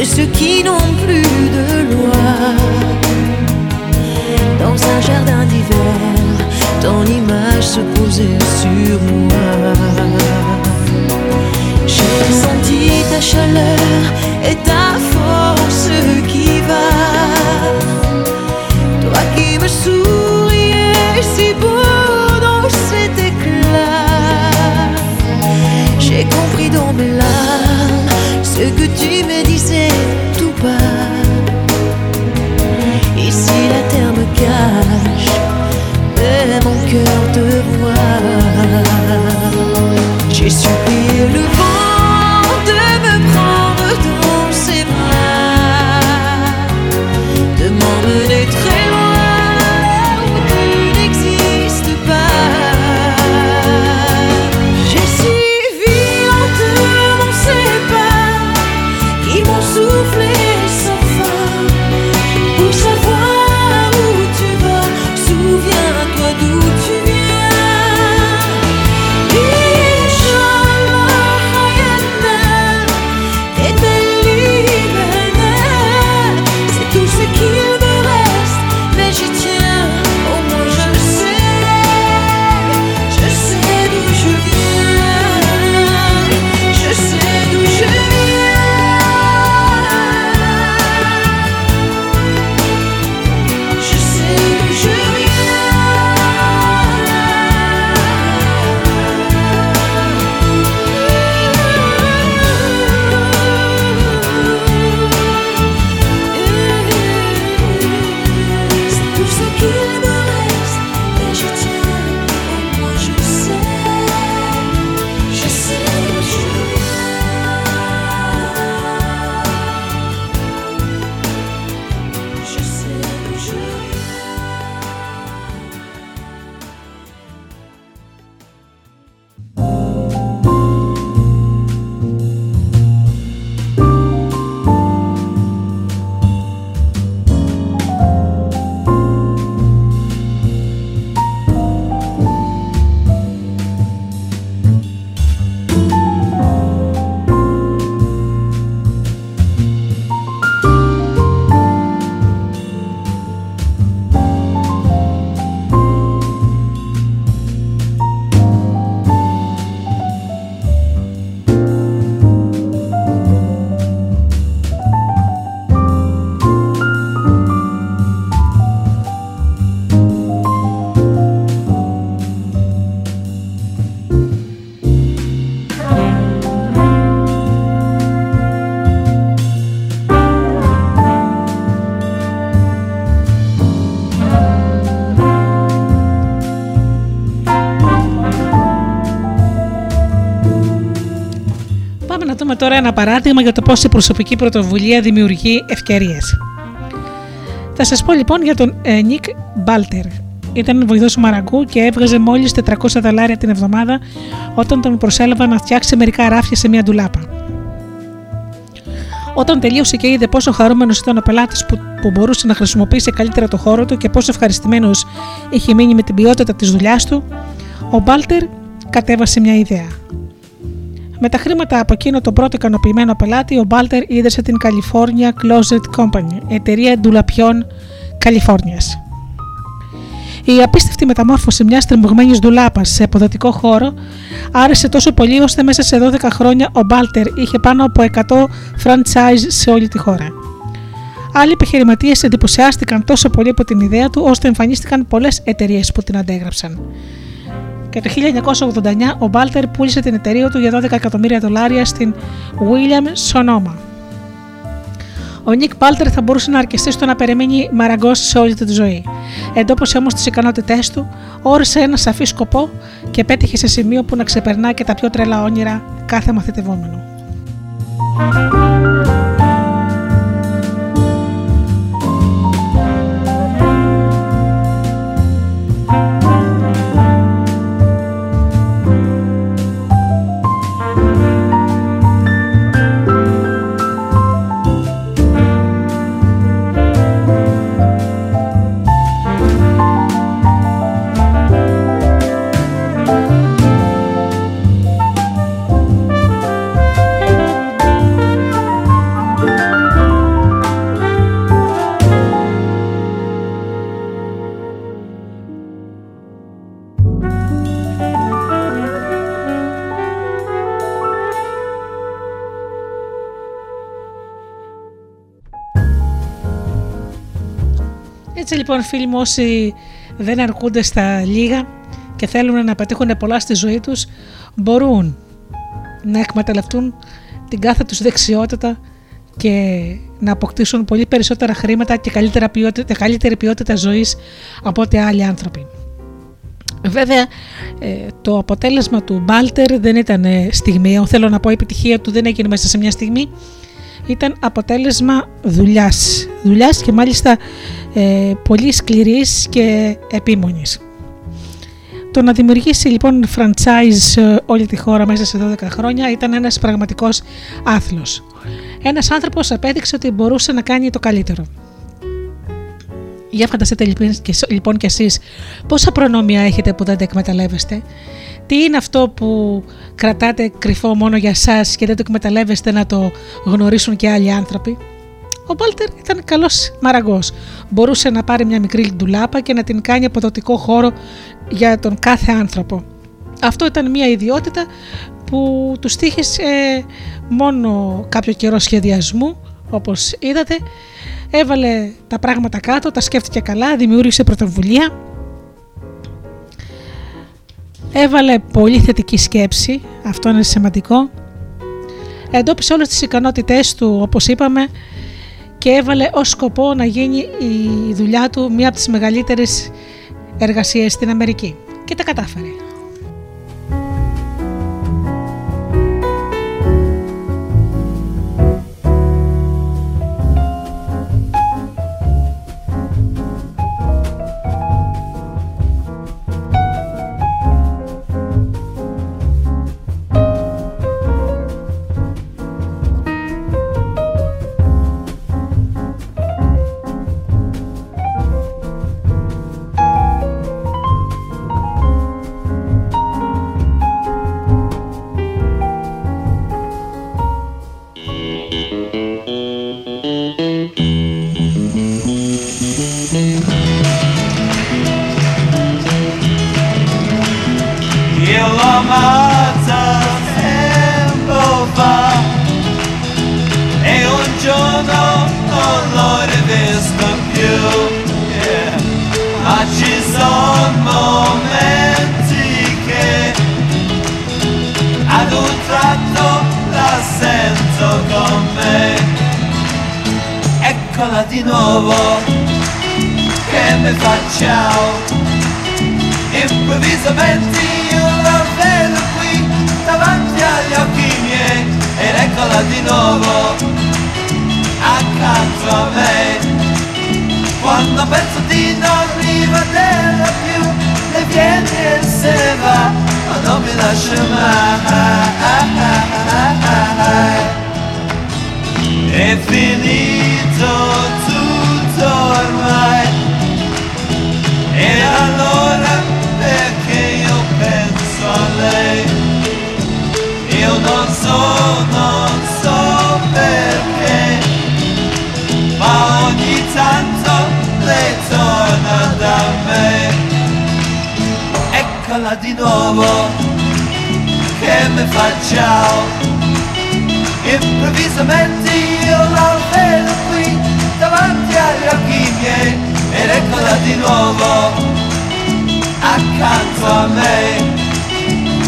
de ceux qui n'ont plus de loi. Dans un jardin d'hiver, ton image se posait sur moi. J'ai senti ta chaleur τώρα ένα παράδειγμα για το πώς η προσωπική πρωτοβουλία δημιουργεί ευκαιρίες. Θα σας πω λοιπόν για τον ε, Νίκ Μπάλτερ. Ήταν βοηθός μαραγκού και έβγαζε μόλις 400 δολάρια την εβδομάδα όταν τον προσέλαβαν να φτιάξει μερικά ράφια σε μια ντουλάπα. Όταν τελείωσε και είδε πόσο χαρούμενος ήταν ο πελάτης που, που μπορούσε να χρησιμοποιήσει καλύτερα το χώρο του και πόσο ευχαριστημένος είχε μείνει με την ποιότητα της δουλειάς του, ο Μπάλτερ κατέβασε μια ιδέα. Με τα χρήματα από εκείνο τον πρώτο ικανοποιημένο πελάτη, ο Μπάλτερ ίδρυσε την California Closet Company, εταιρεία ντουλαπιών Καλιφόρνιας. Η απίστευτη μεταμόρφωση μιας τρεμωγμένη ντουλάπας σε αποδοτικό χώρο άρεσε τόσο πολύ ώστε μέσα σε 12 χρόνια ο Μπάλτερ είχε πάνω από 100 franchise σε όλη τη χώρα. Άλλοι επιχειρηματίες εντυπωσιάστηκαν τόσο πολύ από την ιδέα του ώστε εμφανίστηκαν πολλές εταιρείες που την αντέγραψαν. Και το 1989 ο Μπάλτερ πούλησε την εταιρεία του για 12 εκατομμύρια δολάρια στην William Sonoma. Ο Νίκ Μπάλτερ θα μπορούσε να αρκεστεί στο να περιμένει μαραγκός σε όλη τη ζωή. Εντόπισε όμως τις ικανότητές του, όρισε ένα σαφή σκοπό και πέτυχε σε σημείο που να ξεπερνά και τα πιο τρελά όνειρα κάθε μαθητευόμενου. Έτσι λοιπόν φίλοι μου όσοι δεν αρκούνται στα λίγα και θέλουν να πετύχουν πολλά στη ζωή τους μπορούν να εκμεταλλευτούν την κάθε τους δεξιότητα και να αποκτήσουν πολύ περισσότερα χρήματα και καλύτερα ποιότητα, καλύτερη ποιότητα ζωής από ό,τι άλλοι άνθρωποι. Βέβαια, ε, το αποτέλεσμα του Μπάλτερ δεν ήταν ε, στιγμιαίο. Θέλω να πω, η επιτυχία του δεν έγινε μέσα σε μια στιγμή. Ήταν αποτέλεσμα δουλειάς. Δουλειάς και μάλιστα ε, πολύ σκληρής και επίμονης. Το να δημιουργήσει λοιπόν franchise σε όλη τη χώρα μέσα σε 12 χρόνια ήταν ένας πραγματικός άθλος. Ένας άνθρωπος απέδειξε ότι μπορούσε να κάνει το καλύτερο. Για φανταστείτε λοιπόν και, λοιπόν και εσείς πόσα προνόμια έχετε που δεν τα εκμεταλλεύεστε; Τι είναι αυτό που κρατάτε κρυφό μόνο για σας και δεν το εκμεταλλεύεστε να το γνωρίσουν και άλλοι άνθρωποι; Ο Μπάλτερ ήταν καλός μαραγκός. Μπορούσε να πάρει μια μικρή ντουλάπα και να την κάνει αποδοτικό χώρο για τον κάθε άνθρωπο. Αυτό ήταν μια ιδιότητα που τους τύχησε μόνο κάποιο καιρό σχεδιασμού, όπως είδατε. Έβαλε τα πράγματα κάτω, τα σκέφτηκε καλά, δημιούργησε πρωτοβουλία. Έβαλε πολύ θετική σκέψη, αυτό είναι σημαντικό. Εντόπισε όλες τις ικανότητές του, όπως είπαμε, και έβαλε ως σκοπό να γίνει η δουλειά του μία από τις μεγαλύτερες εργασίες στην Αμερική. Και τα κατάφερε. Me. Eccola di nuovo che mi fa ciao. Improvvisamente io la vedo qui davanti agli occhi miei ed eccola di nuovo accanto a me. Quando penso di non rivederla più, le viene e se va, ma non mi lascia mai. È finito tutto ormai. E allora perché io penso a lei? Io non so, non so perché Ma ogni tanto lei torna da me. Eccola di nuovo che mi fa Improvvisamente io la vedo qui davanti agli occhi miei ed eccola di nuovo accanto a me.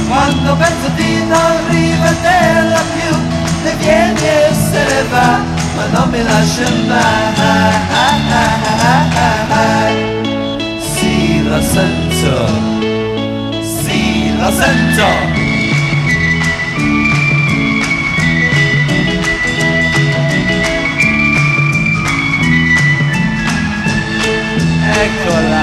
Quando penso di non rivederla più, le viene e se ne va, ma non mi lascia mai. Sì, lo sento, sì, lo sento. Eccola.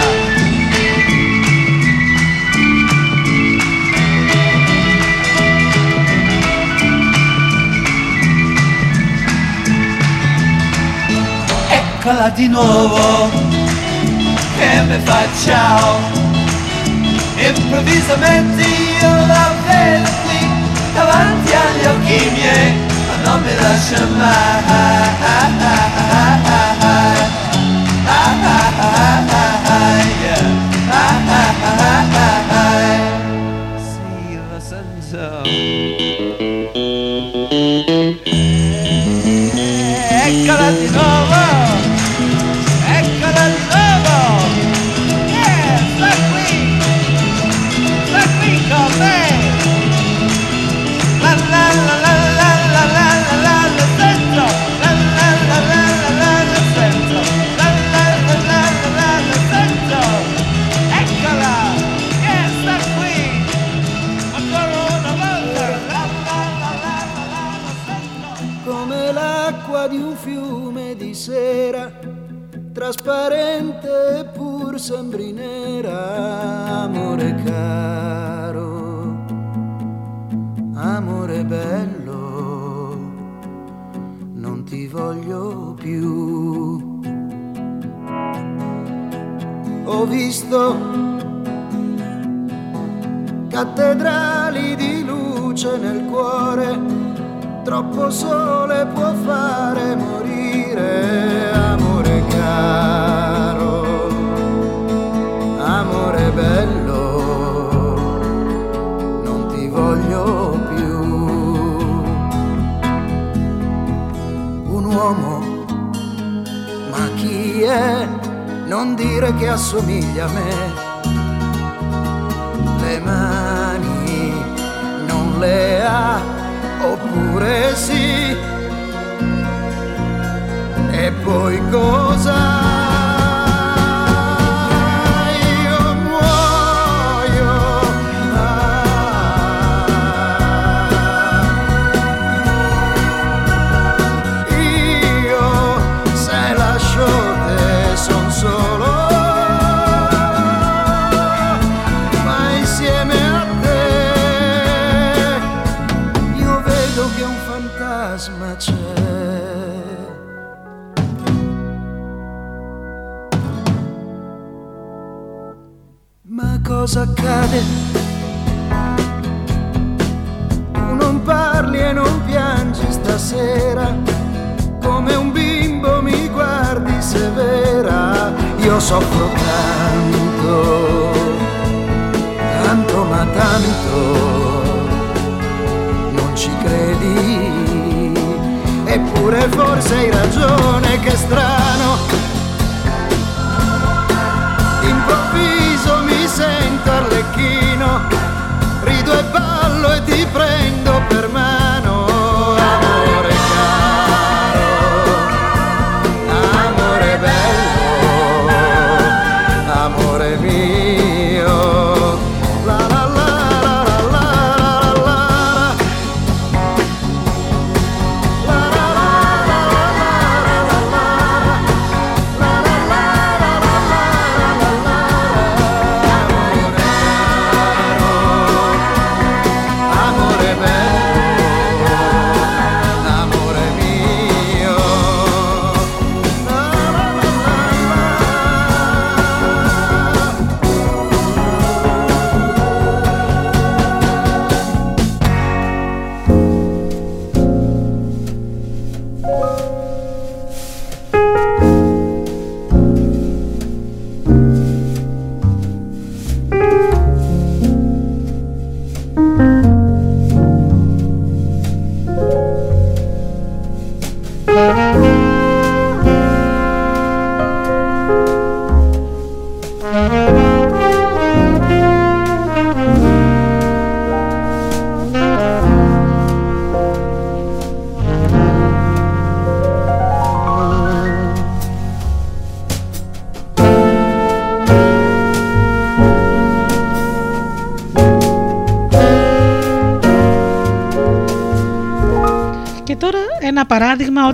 Eccola di nuovo che mi fa ciao. Improvvisamente io la vedo qui davanti agli occhi miei, ma non mi lascia mai. Non dire che assomiglia a me. Le mani non le ha oppure sì. E poi cosa? Accade? Tu non parli e non piangi stasera, come un bimbo mi guardi severa, io soffro tanto, tanto ma tanto non ci credi. Eppure forse hai ragione, che strano. Sento arlecchino, rido e ballo e ti prendo per mano.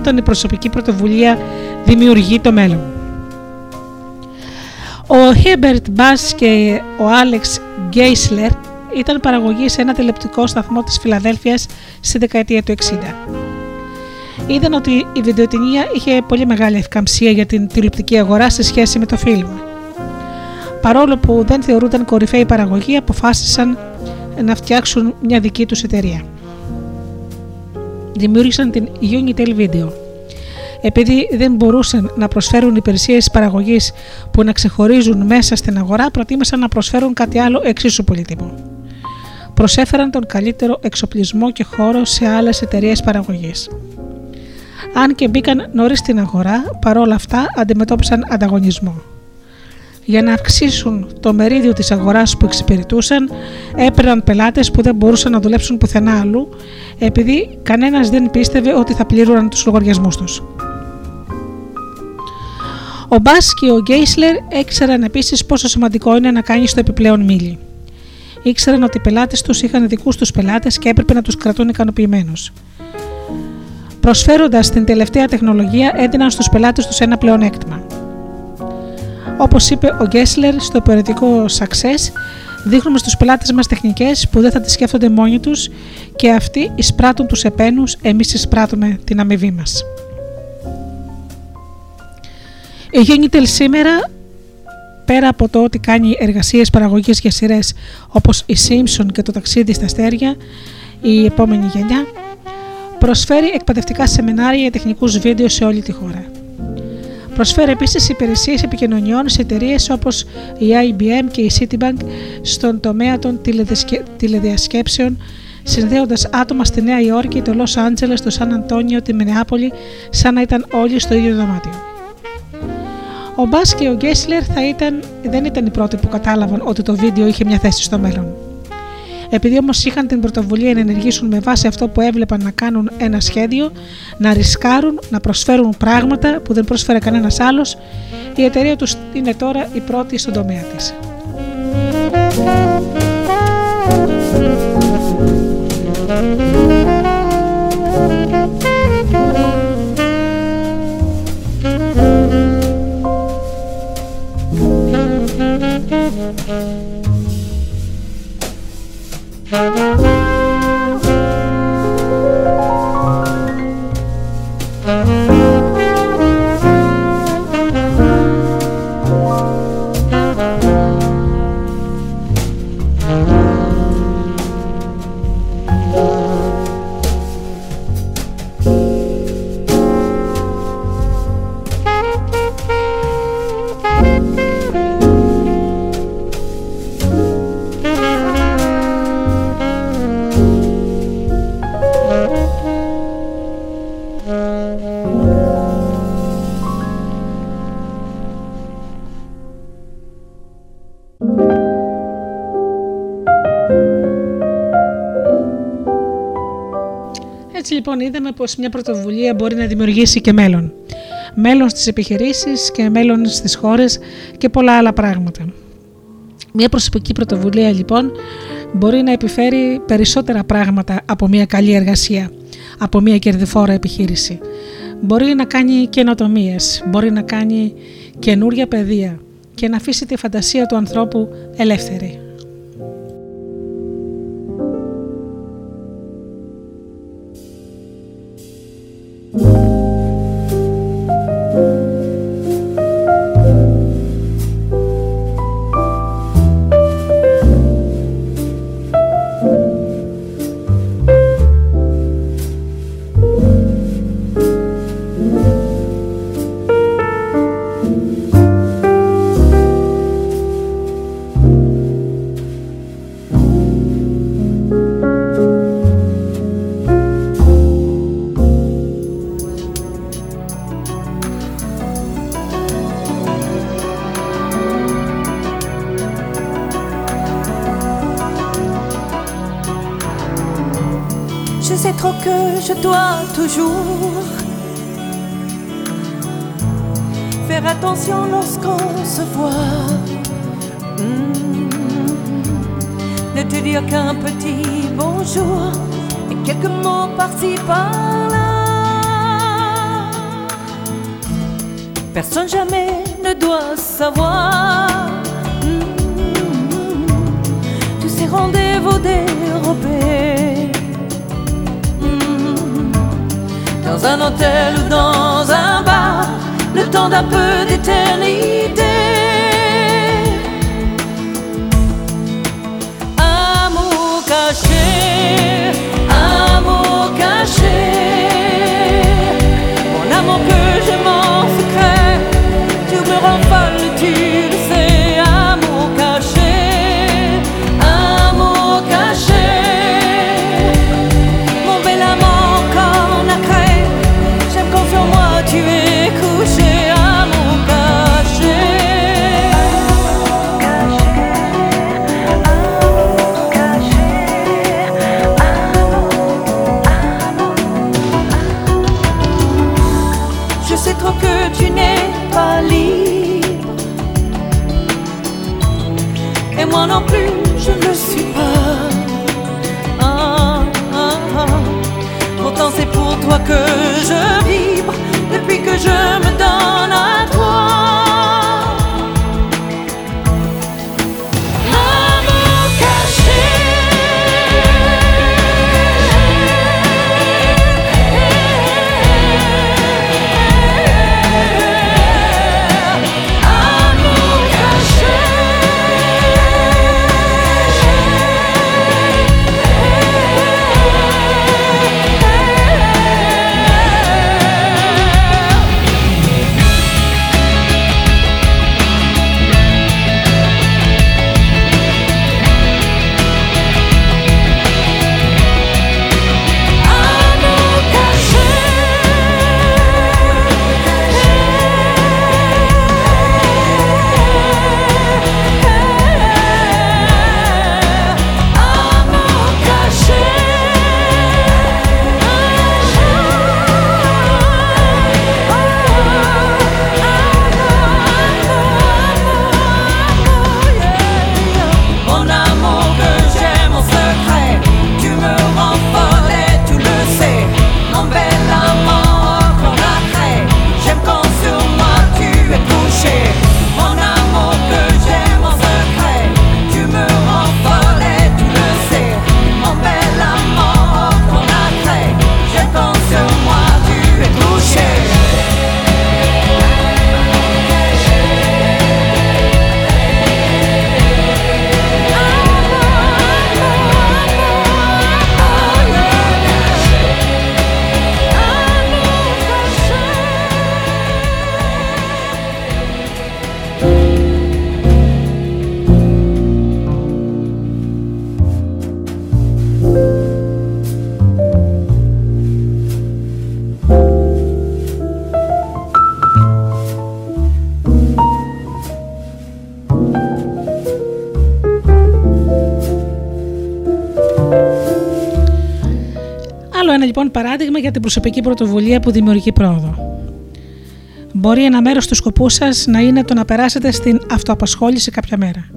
Όταν η προσωπική πρωτοβουλία δημιουργεί το μέλλον. Ο Herbert Bass και ο Alex Geisler ήταν παραγωγή σε ένα τηλεπτικό σταθμό της Φιλαδέλφειας στη δεκαετία του 60. Είδαν ότι η βιντεοτηνία είχε πολύ μεγάλη ευκαμψία για την τηλεοπτική αγορά σε σχέση με το φιλμ. Παρόλο που δεν θεωρούνταν κορυφαίη παραγωγή, αποφάσισαν να φτιάξουν μια δική τους εταιρεία. Δημιούργησαν την Unitel Video. Επειδή δεν μπορούσαν να προσφέρουν υπηρεσίες παραγωγής που να ξεχωρίζουν μέσα στην αγορά, προτίμησαν να προσφέρουν κάτι άλλο εξίσου πολύτιμο. Προσέφεραν τον καλύτερο εξοπλισμό και χώρο σε άλλες εταιρείες παραγωγής. Αν και μπήκαν νωρίς στην αγορά, παρόλα αυτά αντιμετώπισαν ανταγωνισμό. Για να αυξήσουν το μερίδιο της αγοράς που εξυπηρετούσαν, έπαιρναν πελάτες που δεν μπορούσαν να δουλέψουν πουθενά αλλού, επειδή κανένας δεν πίστευε ότι θα πλήρωναν τους λογαριασμούς τους. Ο Μπάς και ο Γκέισλερ έξεραν επίσης πόσο σημαντικό είναι να κάνεις το επιπλέον μίλι. Ήξεραν ότι οι πελάτες τους είχαν δικούς τους πελάτες και έπρεπε να τους κρατούν ικανοποιημένους. Προσφέροντας την τελευταία τεχνολογία, έδιναν στους πελάτες τους ένα πλεονέκτημα. Όπως είπε ο Γκέσλερ στο περιοδικό Success, δείχνουμε στους πελάτες μας τεχνικές που δεν θα τις σκέφτονται μόνοι τους και αυτοί εισπράττουν τους επένους, εμείς εισπράττουμε την αμοιβή μας. Η Unitel σήμερα, πέρα από το ότι κάνει εργασίες παραγωγής για σειρές όπως η Simpson και το ταξίδι στα αστέρια, η επόμενη γενιά, προσφέρει εκπαιδευτικά σεμινάρια για τεχνικούς βίντεο σε όλη τη χώρα. Προσφέρει επίσης υπηρεσίες επικοινωνιών σε εταιρείες όπως η IBM και η Citibank στον τομέα των τηλεδιασκε- τηλεδιασκέψεων συνδέοντας άτομα στη Νέα Υόρκη, το Λος Άντζελες, το Σαν Αντώνιο, τη Μινεάπολη σαν να ήταν όλοι στο ίδιο δωμάτιο. Ο Μπάς και ο Γκέσλερ θα ήταν, δεν ήταν οι πρώτοι που κατάλαβαν ότι το βίντεο είχε μια θέση στο μέλλον. Επειδή όμως είχαν την πρωτοβουλία να ενεργήσουν με βάση αυτό που έβλεπαν να κάνουν ένα σχέδιο, να ρισκάρουν, να προσφέρουν πράγματα που δεν πρόσφερε κανένας άλλος, η εταιρεία τους είναι τώρα η πρώτη στον τομέα της. Έτσι λοιπόν είδαμε πως μια πρωτοβουλία μπορεί να δημιουργήσει και μέλλον. Μέλλον στις επιχειρήσεις και μέλλον στις χώρες και πολλά άλλα πράγματα. Μια προσωπική πρωτοβουλία λοιπόν μπορεί να επιφέρει περισσότερα πράγματα από μια καλή εργασία, από μια κερδοφόρα επιχείρηση. Μπορεί να κάνει καινοτομίες, μπορεί να κάνει καινούρια παιδεία και να αφήσει τη φαντασία του ανθρώπου ελεύθερη. Toujours faire attention lorsqu'on se voit. Hmm. Ne te dire qu'un petit bonjour et quelques mots par-ci par-là. Personne jamais ne doit savoir Hmm. tous ces rendez-vous dérobés. Dans un hôtel ou dans un bar, le temps d'un peu d'éternité. Amour caché, την προσωπική πρωτοβουλία που δημιουργεί πρόοδο. Μπορεί ένα μέρος του σκοπού σας να είναι το να περάσετε στην αυτοαπασχόληση κάποια μέρα.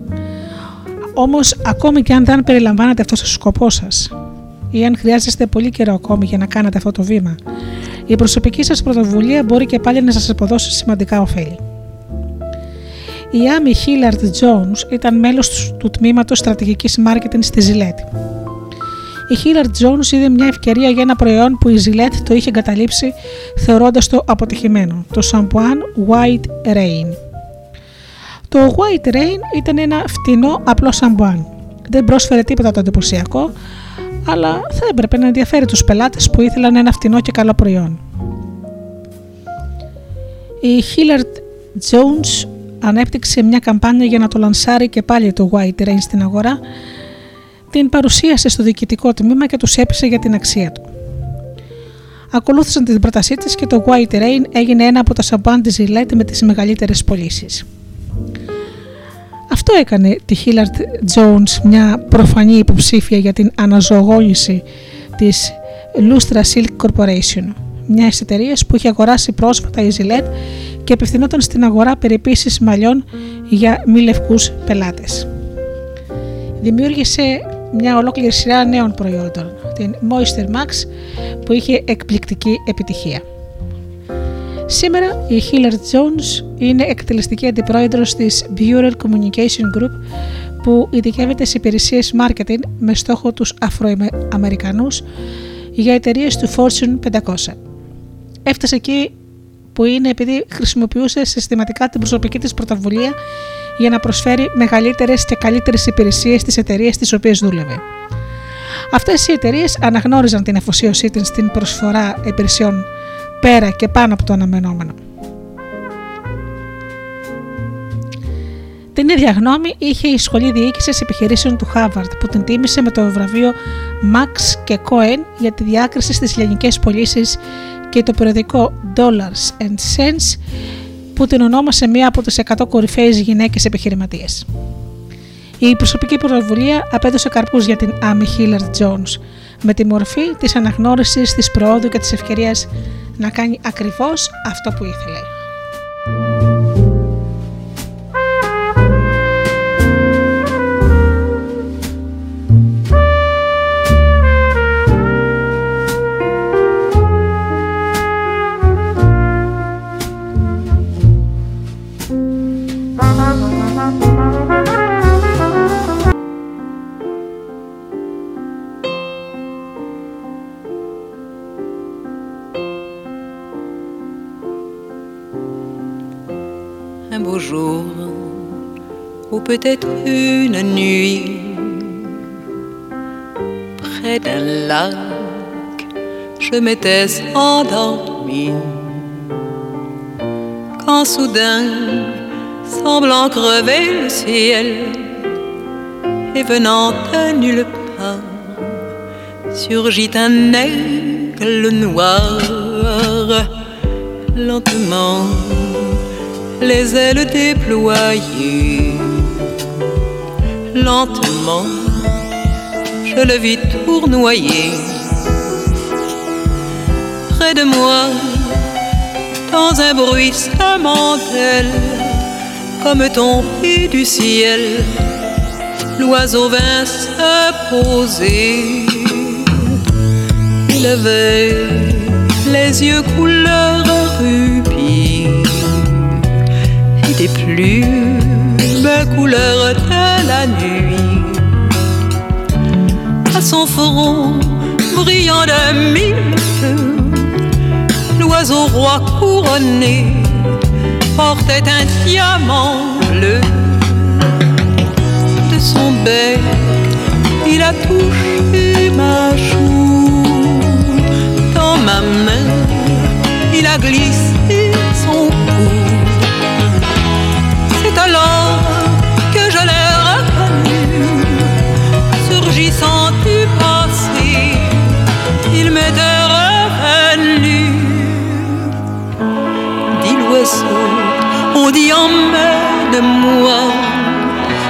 Όμως, ακόμη και αν δεν περιλαμβάνετε αυτό στο σκοπό σας, ή αν χρειάζεστε πολύ καιρό ακόμη για να κάνετε αυτό το βήμα, η προσωπική σας πρωτοβουλία μπορεί και πάλι να σας αποδώσει σημαντικά ωφέλη. Η Άμι Χίλαρτ Jones ήταν μέλος του τμήματος στρατηγικής marketing στη Gillette. Η Hillard Jones είδε μια ευκαιρία για ένα προϊόν που η Gillette το είχε εγκαταλείψει θεωρώντας το αποτυχημένο, το Shampooan White Rain. Το White Rain ήταν ένα φτηνό απλό σαμπουάν. Δεν πρόσφερε τίποτα το εντυπωσιακό, αλλά θα έπρεπε να ενδιαφέρει τους πελάτες που ήθελαν ένα φτηνό και καλό προϊόν. Η Hillard Jones ανέπτυξε μια καμπάνια για να το λανσάρει και πάλι το White Rain στην αγορά, την παρουσίασε στο διοικητικό τμήμα και τους έπεισε για την αξία του. Ακολούθησαν την πρότασή της και το White Rain έγινε ένα από τα σαμπάν της Gillette με τις μεγαλύτερες πωλήσεις. Αυτό έκανε τη Hillard Jones μια προφανή υποψήφια για την αναζωογόνηση της Lustra Silk Corporation, μιας εταιρείας που είχε αγοράσει πρόσφατα η Gillette και απευθυνόταν στην αγορά περιποίησης μαλλιών για μη λευκούς πελάτες. Δημιούργησε μια ολόκληρη σειρά νέων προϊόντων, την Moisture Max που είχε εκπληκτική επιτυχία. Σήμερα η Hillard Jones είναι εκτελεστική αντιπρόεδρος της Bureau Communication Group που ειδικεύεται σε υπηρεσίες marketing με στόχο τους Αφροαμερικανούς για εταιρείες του Fortune 500. Έφτασε εκεί που είναι επειδή χρησιμοποιούσε συστηματικά την προσωπική της πρωτοβουλία για να προσφέρει μεγαλύτερες και καλύτερες υπηρεσίες στις εταιρείες στις οποίες δούλευε. Αυτές οι εταιρείες αναγνώριζαν την αφοσίωσή της στην προσφορά υπηρεσιών πέρα και πάνω από το αναμενόμενο. Την ίδια γνώμη είχε η Σχολή Διοίκησης Επιχειρήσεων του Χάβαρτ που την τίμησε με το βραβείο Max και Cohen για τη διάκριση στις λιανικές πωλήσεις και το περιοδικό Dollars and Cents που την ονόμασε μία από τις 100 κορυφαίες γυναίκες επιχειρηματίες. Η προσωπική πρωτοβουλία απέδωσε καρπούς για την Amy Hillard Jones με τη μορφή της αναγνώρισης της προόδου και της ευκαιρίας να κάνει ακριβώς αυτό που ήθελε. Un beau jour ou peut-être une nuit près d'un lac je m'étais endormi quand soudain semblant crever le ciel et venant de nulle part surgit un aigle noir lentement les ailes déployées. Lentement, je le vis tournoyer. Près de moi, dans un bruit mortel, comme tombé du ciel, l'oiseau vint se poser. Il avait les yeux couleur rubis des plumes couleur de la nuit. À son front brillant de mille l'oiseau roi couronné portait un diamant bleu. De son bec, il a touché ma joue. Dans ma main, il a glissé emmène-moi,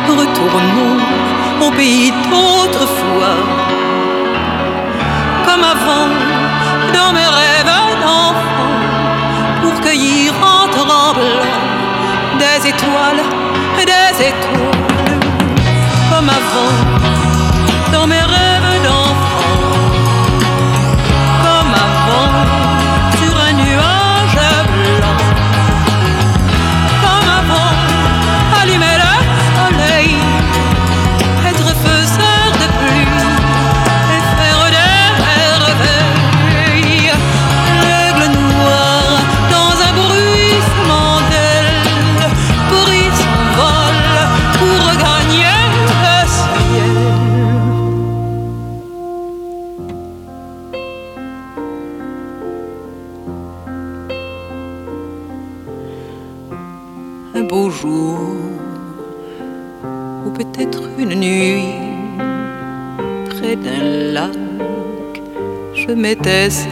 retournons au pays d'autrefois, comme avant, dans mes rêves d'enfant, pour cueillir en tremblant des étoiles, des étoiles, comme avant,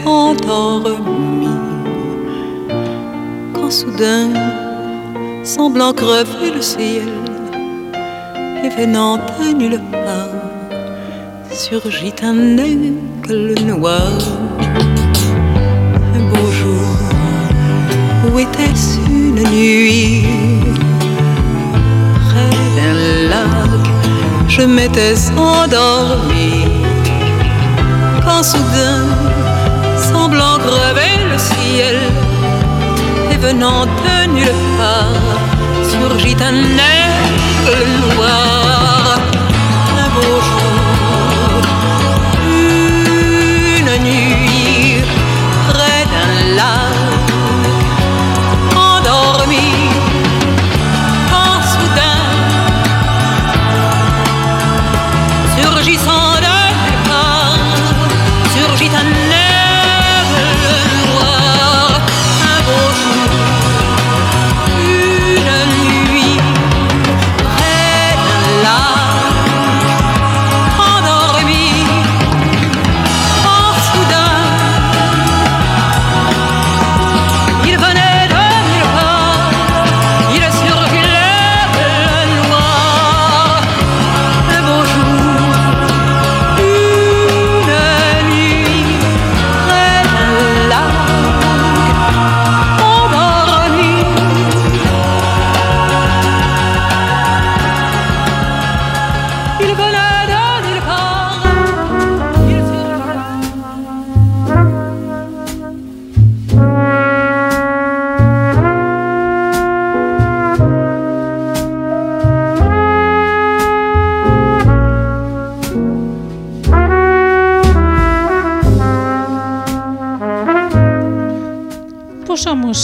endormi. Quand soudain, semblant crever le ciel, et venant de nulle part, surgit un aigle noir. Un beau jour, où était-ce une nuit? Près d'un lac, je m'étais endormi. Quand soudain, venant de nulle part, surgit un aigle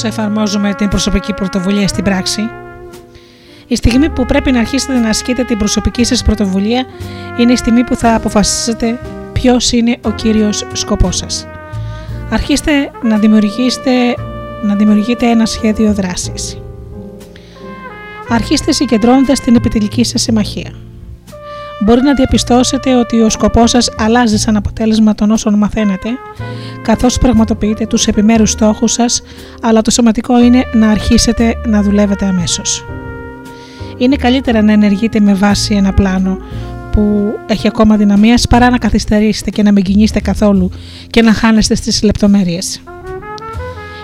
εφαρμόζουμε την προσωπική πρωτοβουλία στην πράξη; Η στιγμή που πρέπει να αρχίσετε να ασκείτε την προσωπική σας πρωτοβουλία είναι η στιγμή που θα αποφασίσετε ποιος είναι ο κύριος σκοπός σας. Αρχίστε να δημιουργήσετε, να δημιουργείτε ένα σχέδιο δράσης. Αρχίστε συγκεντρώνοντας την επιτελική σας συμμαχία. Μπορεί να διαπιστώσετε ότι ο σκοπός σας αλλάζει σαν αποτέλεσμα των όσων μαθαίνετε, καθώς πραγματοποιείτε τους επιμέρους στόχους σας, αλλά το σημαντικό είναι να αρχίσετε να δουλεύετε αμέσως. Είναι καλύτερα να ενεργείτε με βάση ένα πλάνο που έχει ακόμα δυναμίας παρά να καθυστερήσετε και να μην κινήσετε καθόλου και να χάνεστε στις λεπτομέρειες.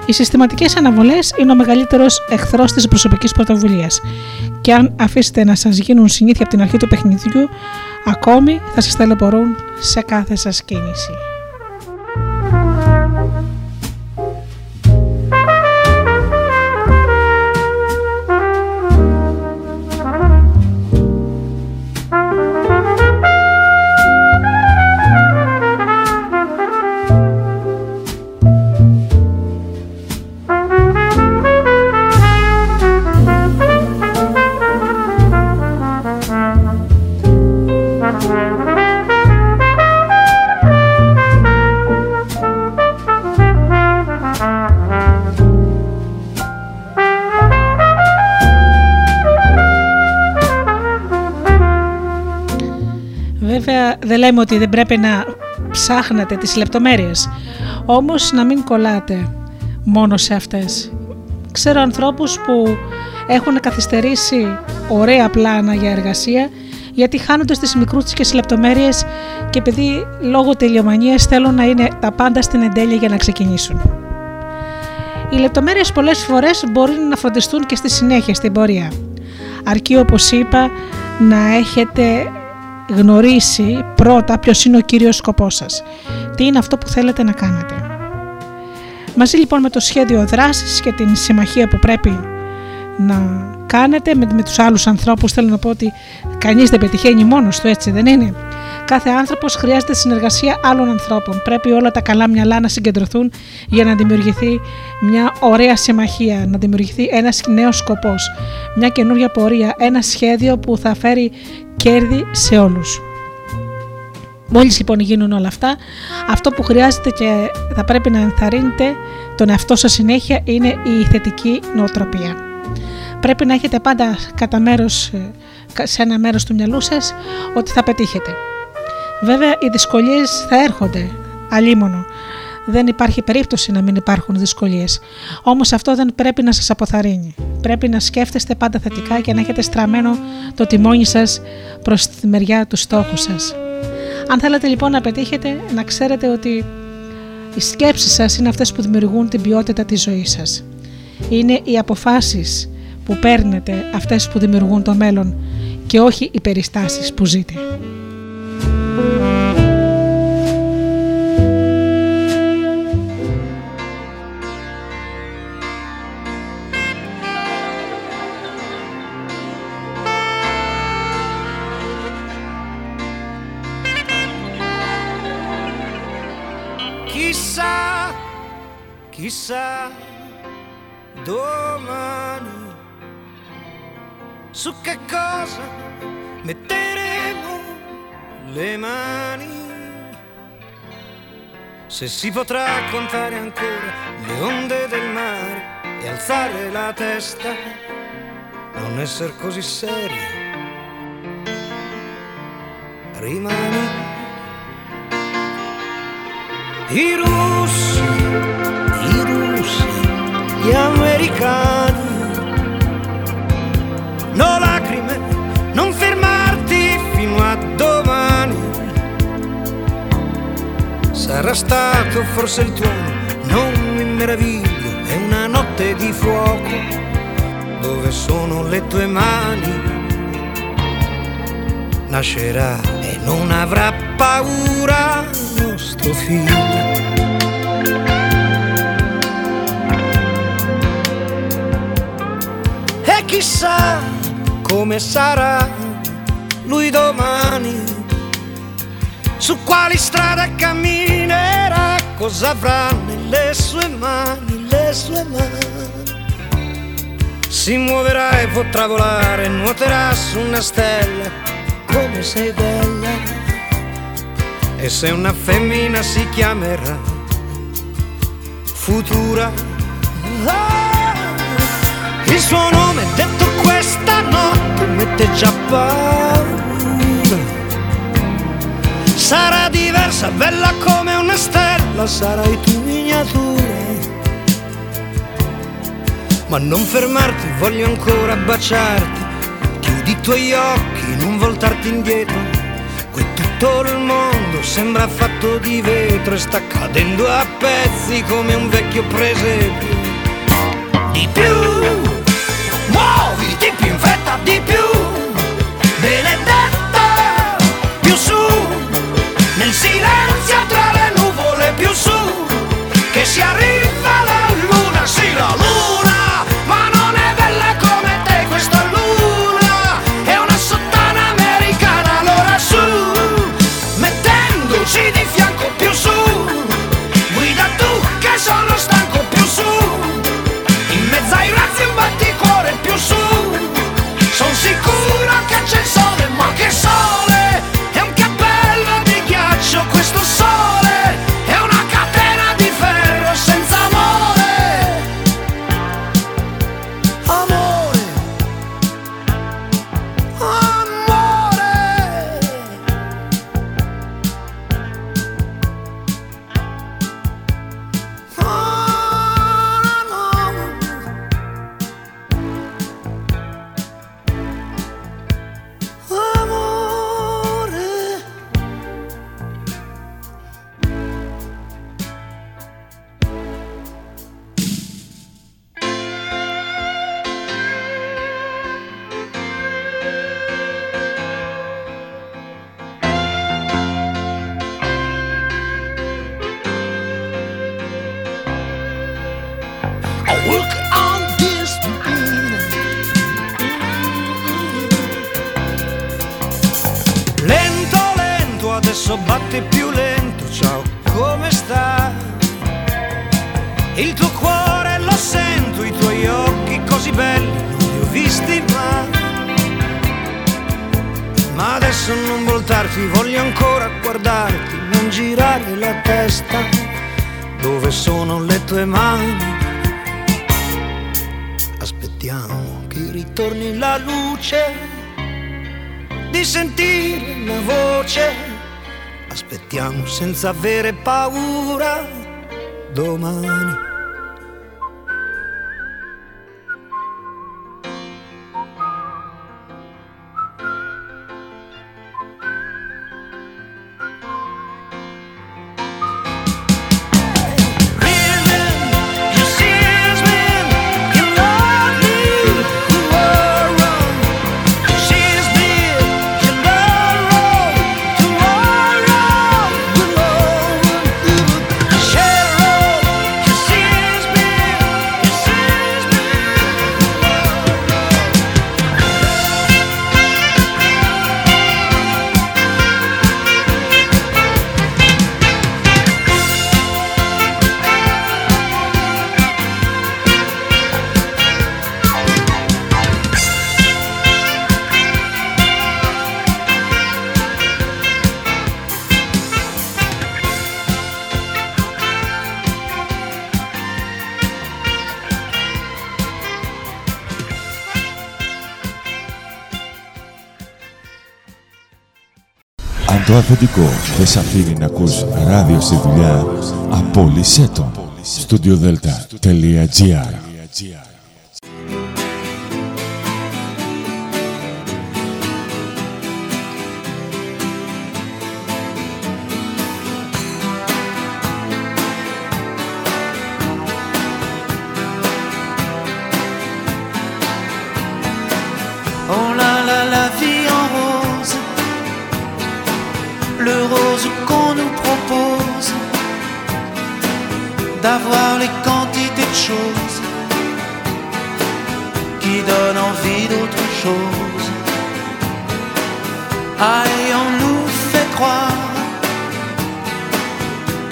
Οι συστηματικές αναβολές είναι ο μεγαλύτερος εχθρός της προσωπικής πρωτοβουλίας. Και αν αφήσετε να σας γίνουν συνήθεια από την αρχή του παιχνιδιού, ακόμη θα σας ταλαιπωρούν σε κάθε σας κίνηση. Λέμε ότι δεν πρέπει να ψάχνετε τις λεπτομέρειες, όμως να μην κολλάτε μόνο σε αυτές. Ξέρω ανθρώπους που έχουν καθυστερήσει ωραία πλάνα για εργασία γιατί χάνονται στις μικρούτσικες λεπτομέρειες και επειδή λόγω τελειομανίας θέλουν να είναι τα πάντα στην εντέλεια για να ξεκινήσουν. Οι λεπτομέρειες πολλές φορές μπορεί να φροντιστούν και στη συνέχεια στην πορεία. Αρκεί όπως είπα να έχετε γνωρίσει πρώτα ποιος είναι ο κύριος σκοπός σας. Τι είναι αυτό που θέλετε να κάνετε. Μαζί λοιπόν με το σχέδιο δράσης και την συμμαχία που πρέπει να κάνετε με, με τους άλλους ανθρώπους θέλω να πω ότι κανείς δεν πετυχαίνει μόνος του έτσι δεν είναι. Κάθε άνθρωπος χρειάζεται συνεργασία άλλων ανθρώπων. Πρέπει όλα τα καλά μυαλά να συγκεντρωθούν για να δημιουργηθεί μια ωραία συμμαχία, να δημιουργηθεί ένας νέος σκοπός, μια καινούρια πορεία, ένα σχέδιο που θα φέρει κέρδη σε όλους. Μόλις λοιπόν γίνουν όλα αυτά, αυτό που χρειάζεται και θα πρέπει να ενθαρρύνετε τον εαυτό σας συνέχεια είναι η θετική νοοτροπία. Πρέπει να έχετε πάντα κατά μέρος, σε ένα μέρος του μυαλού σας ότι θα πετύχετε. Βέβαια οι δυσκολίες θα έρχονται, αλίμονο. Δεν υπάρχει περίπτωση να μην υπάρχουν δυσκολίες. Όμως αυτό δεν πρέπει να σας αποθαρρύνει. Πρέπει να σκέφτεστε πάντα θετικά και να έχετε στραμμένο το τιμόνι σας προς τη μεριά του στόχου σας. Αν θέλετε λοιπόν να πετύχετε, να ξέρετε ότι οι σκέψεις σας είναι αυτές που δημιουργούν την ποιότητα της ζωής σας. Είναι οι αποφάσεις που παίρνετε αυτές που δημιουργούν το μέλλον και όχι οι περιστάσεις που ζείτε. Domani su che cosa metteremo le mani. Se si potrà contare ancora le onde del mare e alzare la testa, non essere così seri. Rimani i russi, i russi, gli americani. No lacrime, non fermarti fino a domani. Sarà stato forse il tuono, non mi meraviglio, è una notte di fuoco. Dove sono le tue mani? Nascerà e non avrà paura nostro figlio. Chissà come sarà lui domani, su quali strade camminerà, cosa avrà nelle sue mani, le sue mani. Si muoverà e potrà volare, nuoterà su una stella, come sei bella. E se una femmina si chiamerà Futura. Il suo nome detto questa notte mette già paura. Sarà diversa, bella come una stella, sarai tu miniatura. Ma non fermarti, voglio ancora baciarti. Chiudi i tuoi occhi, non voltarti indietro. Qui tutto il mondo sembra fatto di vetro e sta cadendo a pezzi come un vecchio presepio. Di più, muovi, di in fretta, di più, benedetta, più su, nel silenzio tra le nuvole, più su, che si arriva la luna, sì la luna, Aspettiamo senza avere paura domani. Το αφεντικό δεν σ' αφήνει να ακούς ράδιο στη δουλειά, απόλυσέ το. studiodelta.gr Oh les quantités de choses qui donnent envie d'autre chose. Et on nous fait croire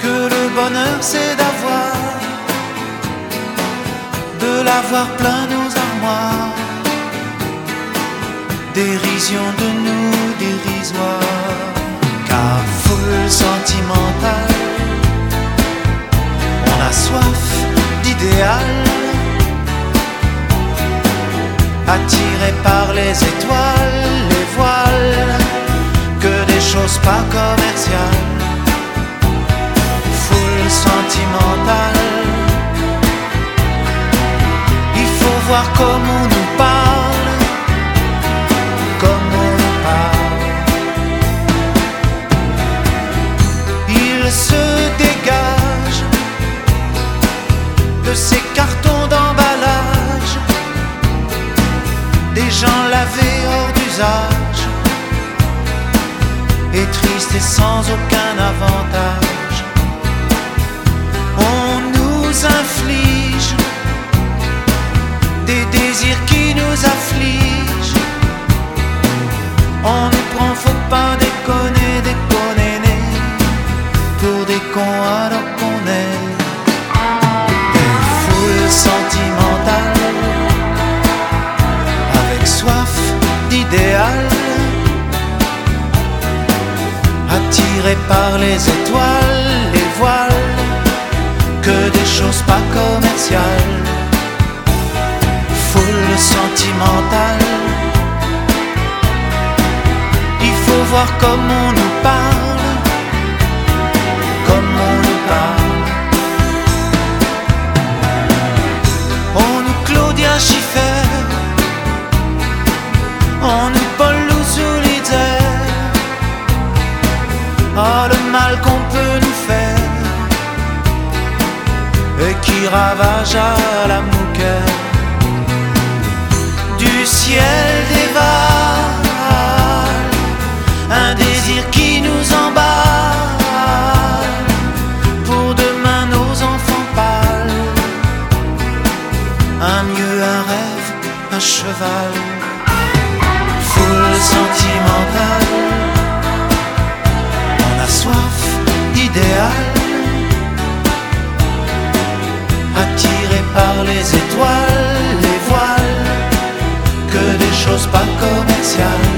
que le bonheur c'est d'avoir, de l'avoir plein nos armoires dérision de nous dérisoire car foule sentimentale on a soif d'idéal. Attiré par les étoiles les voiles que des choses pas commerciales. Foule sentimentale. Il faut voir comment on nous parle comme on nous parle. Il se de ces cartons d'emballage, des gens lavés hors d'usage, et tristes et sans aucun avantage. On nous inflige des désirs qui nous affligent. On nous prend, faut pas déconner, par les étoiles, les voiles, que des choses pas commerciales, foule sentimentale. Il faut voir comme on nous ravage à la mouquette du ciel dévale un désir qui nous emballe. Pour demain nos enfants pâles. Un mieux un rêve un cheval. Foule sentimentale. On a soif d'idéal par les étoiles les voiles que des choses pas commerciales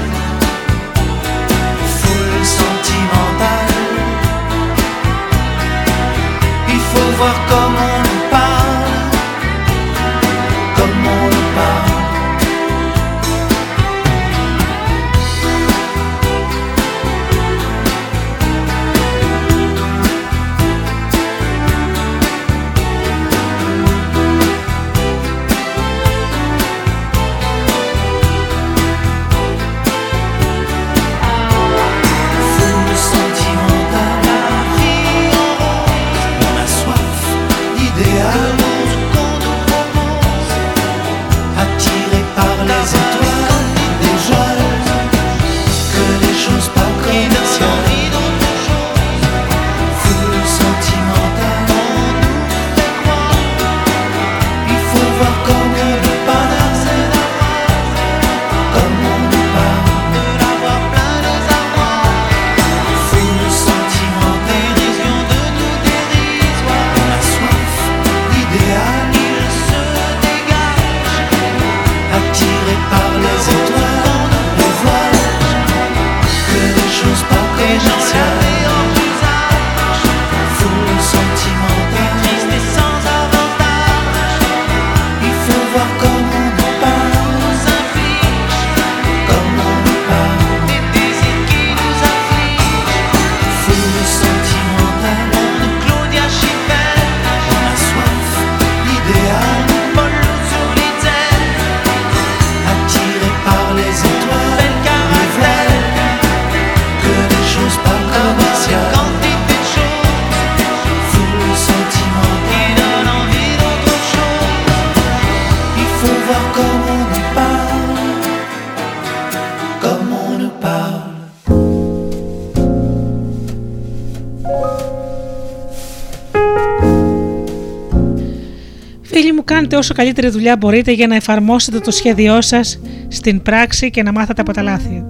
όσο καλύτερη δουλειά μπορείτε για να εφαρμόσετε το σχέδιό σας στην πράξη και να μάθετε από τα λάθη.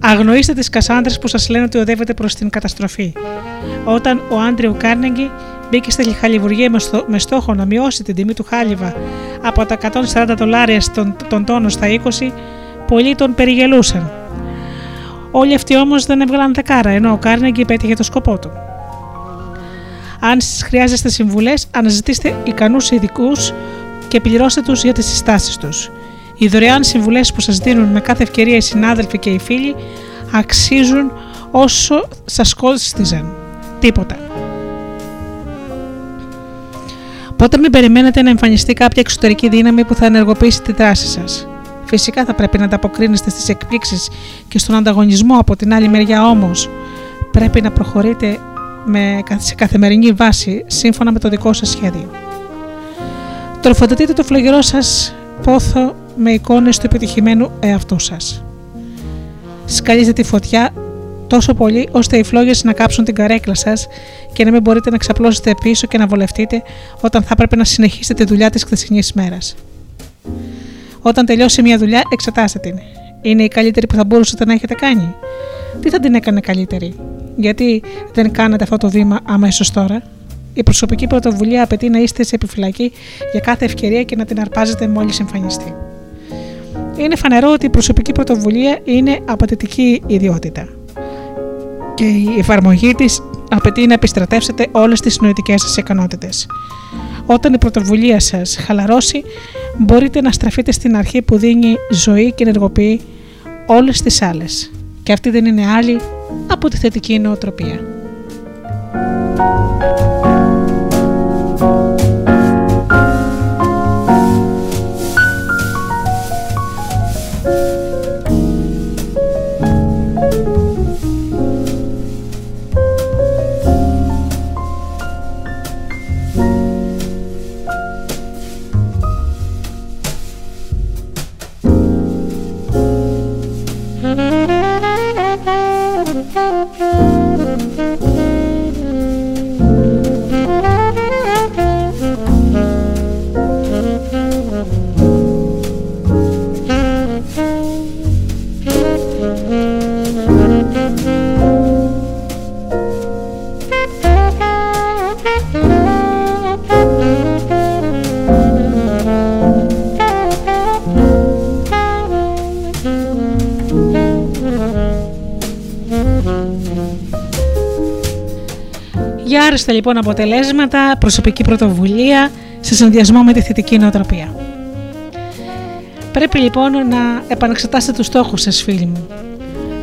Αγνοήστε τις κασάνδρες που σας λένε ότι οδεύετε προς την καταστροφή. Όταν ο Άντριου Κάρνεγκη μπήκε στη χαλιβουργία με, στο- με στόχο να μειώσει την τιμή του χάλιβα από τα 140 δολάρια στον τον τόνο στα 20, πολλοί τον περιγελούσαν. Όλοι αυτοί όμως δεν έβγαλαν δεκάρα, ενώ ο Κάρνεγκη πέτυχε το σκοπό του. Αν χρειάζεστε συμβουλές, αναζητήστε ικανούς ειδικούς και πληρώστε τους για τις συστάσεις τους. Οι δωρεάν συμβουλές που σας δίνουν με κάθε ευκαιρία οι συνάδελφοι και οι φίλοι αξίζουν όσο σας κόστιζαν. Τίποτα. Πότε μην περιμένετε να εμφανιστεί κάποια εξωτερική δύναμη που θα ενεργοποιήσει τη δράση σας; Φυσικά θα πρέπει να ανταποκρίνεστε στις εκπλήξεις και στον ανταγωνισμό από την άλλη μεριά όμως. Πρέπει να προχωρείτε με, σε καθημερινή βάση σύμφωνα με το δικό σας σχέδιο. Τροφοδοτείτε το φλογερό σας πόθο με εικόνες του επιτυχημένου εαυτού σας. Σκαλίζετε τη φωτιά τόσο πολύ ώστε οι φλόγες να κάψουν την καρέκλα σας και να μην μπορείτε να ξαπλώσετε πίσω και να βολευτείτε όταν θα έπρεπε να συνεχίσετε τη δουλειά της χθεσινής μέρας. Όταν τελειώσει μια δουλειά, εξετάστε την. Είναι η καλύτερη που θα μπορούσατε να έχετε κάνει. Τι θα την έκανε καλύτερη; Γιατί δεν κάνετε αυτό το βήμα αμέσως τώρα; Η προσωπική πρωτοβουλία απαιτεί να είστε σε επιφυλακή για κάθε ευκαιρία και να την αρπάζετε μόλις εμφανιστεί. Είναι φανερό ότι η προσωπική πρωτοβουλία είναι απαιτητική ιδιότητα. Και η εφαρμογή της απαιτεί να επιστρατεύσετε όλες τις νοητικέ σας ικανότητες. Όταν η πρωτοβουλία σας χαλαρώσει, μπορείτε να στραφείτε στην αρχή που δίνει ζωή και ενεργοποιεί όλες τις άλλες. Και αυτή δεν είναι άλλη από τη θετική νοοτροπία. Για άριστα λοιπόν αποτελέσματα, προσωπική πρωτοβουλία σε συνδυασμό με τη θετική νοοτροπία. Πρέπει λοιπόν να επαναξετάσετε τους στόχους σας φίλοι μου.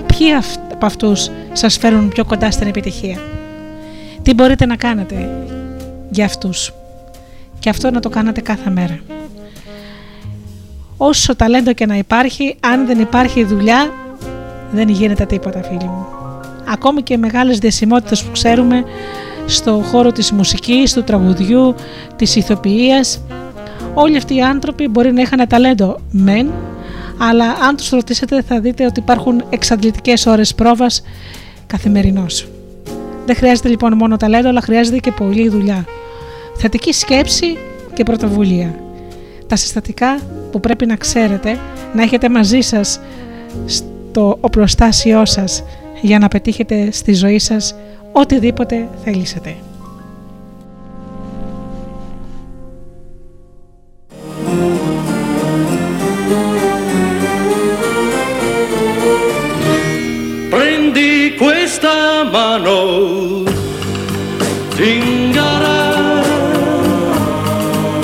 Ποιοι αυ- από αυτούς σας φέρουν πιο κοντά στην επιτυχία; Τι μπορείτε να κάνετε για αυτούς; Και αυτό να το κάνετε κάθε μέρα. Όσο ταλέντο και να υπάρχει, αν δεν υπάρχει δουλειά, δεν γίνεται τίποτα φίλοι μου. Ακόμη και μεγάλες διασημότητες που ξέρουμε στο χώρο της μουσικής, του τραγουδιού, της ηθοποιίας. Όλοι αυτοί οι άνθρωποι μπορεί να είχαν ταλέντο μεν, αλλά αν τους ρωτήσετε θα δείτε ότι υπάρχουν εξαντλητικές ώρες πρόβας καθημερινώς. Δεν χρειάζεται λοιπόν μόνο ταλέντο, αλλά χρειάζεται και πολλή δουλειά. Θετική σκέψη και πρωτοβουλία. Τα συστατικά που πρέπει να ξέρετε, να έχετε μαζί σας στο οπλοστάσιό σας για να πετύχετε στη ζωή σας οτιδήποτε θέλησετε. Prendi questa mano, zingara,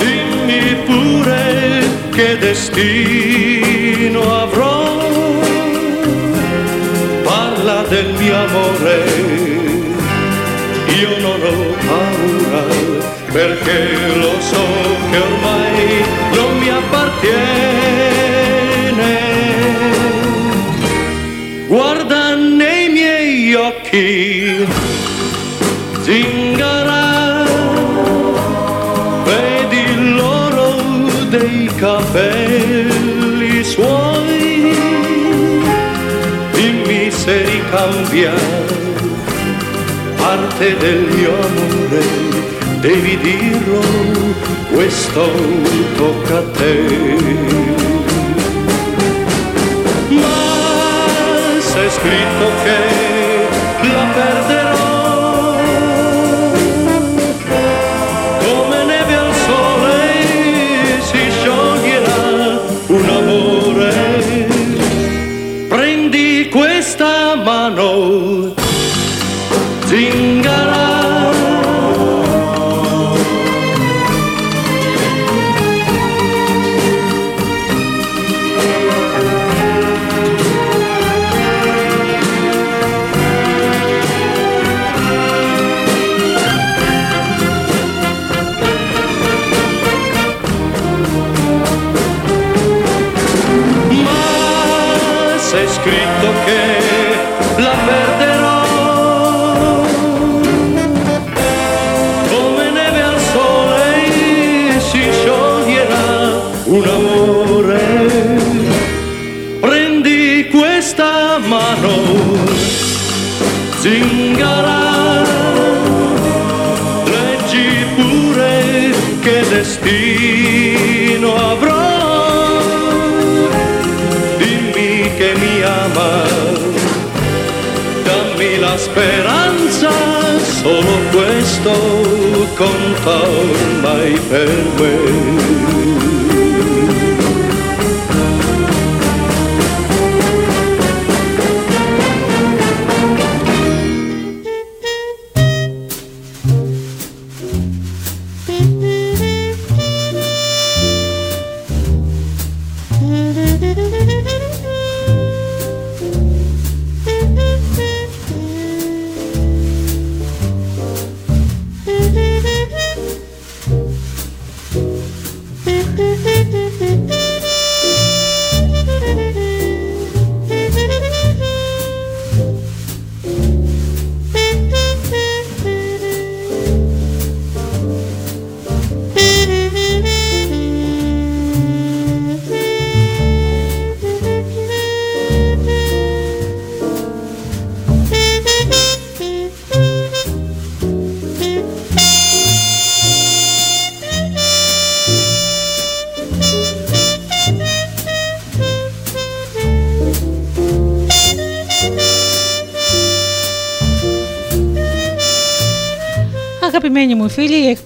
dimmi pure che destino avrò. Parla del mio amore, io non ho paura, perché lo so che ormai non mi appartiene. Guarda nei miei occhi, zingara, vedi l'oro dei capelli suoi, dimmi se ricambia parte del mio amore devi dirlo, questo tocca a te. Ma se è scritto che la perderò, come neve al sole si scioglierà un amore. Prendi questa mano,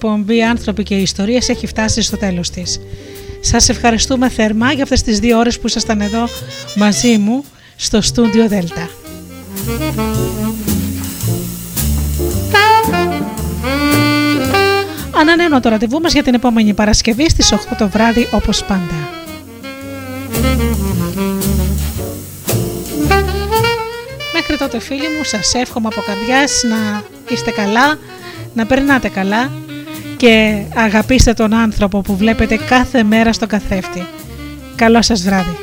εκπομπή Άνθρωποι και Ιστορίες έχει φτάσει στο τέλος της. Σας ευχαριστούμε θερμά για αυτές τις δύο ώρες που ήσασταν εδώ μαζί μου στο στούντιο Δέλτα. Ανανέω το ραντεβού μας για την επόμενη Παρασκευή στις 8 το βράδυ όπως πάντα. Μέχρι τότε φίλοι μου σας εύχομαι από καρδιάς να είστε καλά, να περνάτε καλά και αγαπήστε τον άνθρωπο που βλέπετε κάθε μέρα στον καθρέφτη. Καλό σας βράδυ.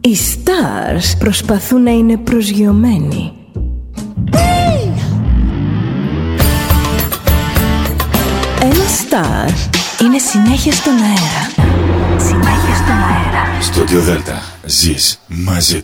Οι stars προσπαθούν να είναι προσγειωμένοι. Συνέχεια στον αέρα. Συνέχεια στον αέρα. Στο Δέλτα ζεις μαζί του.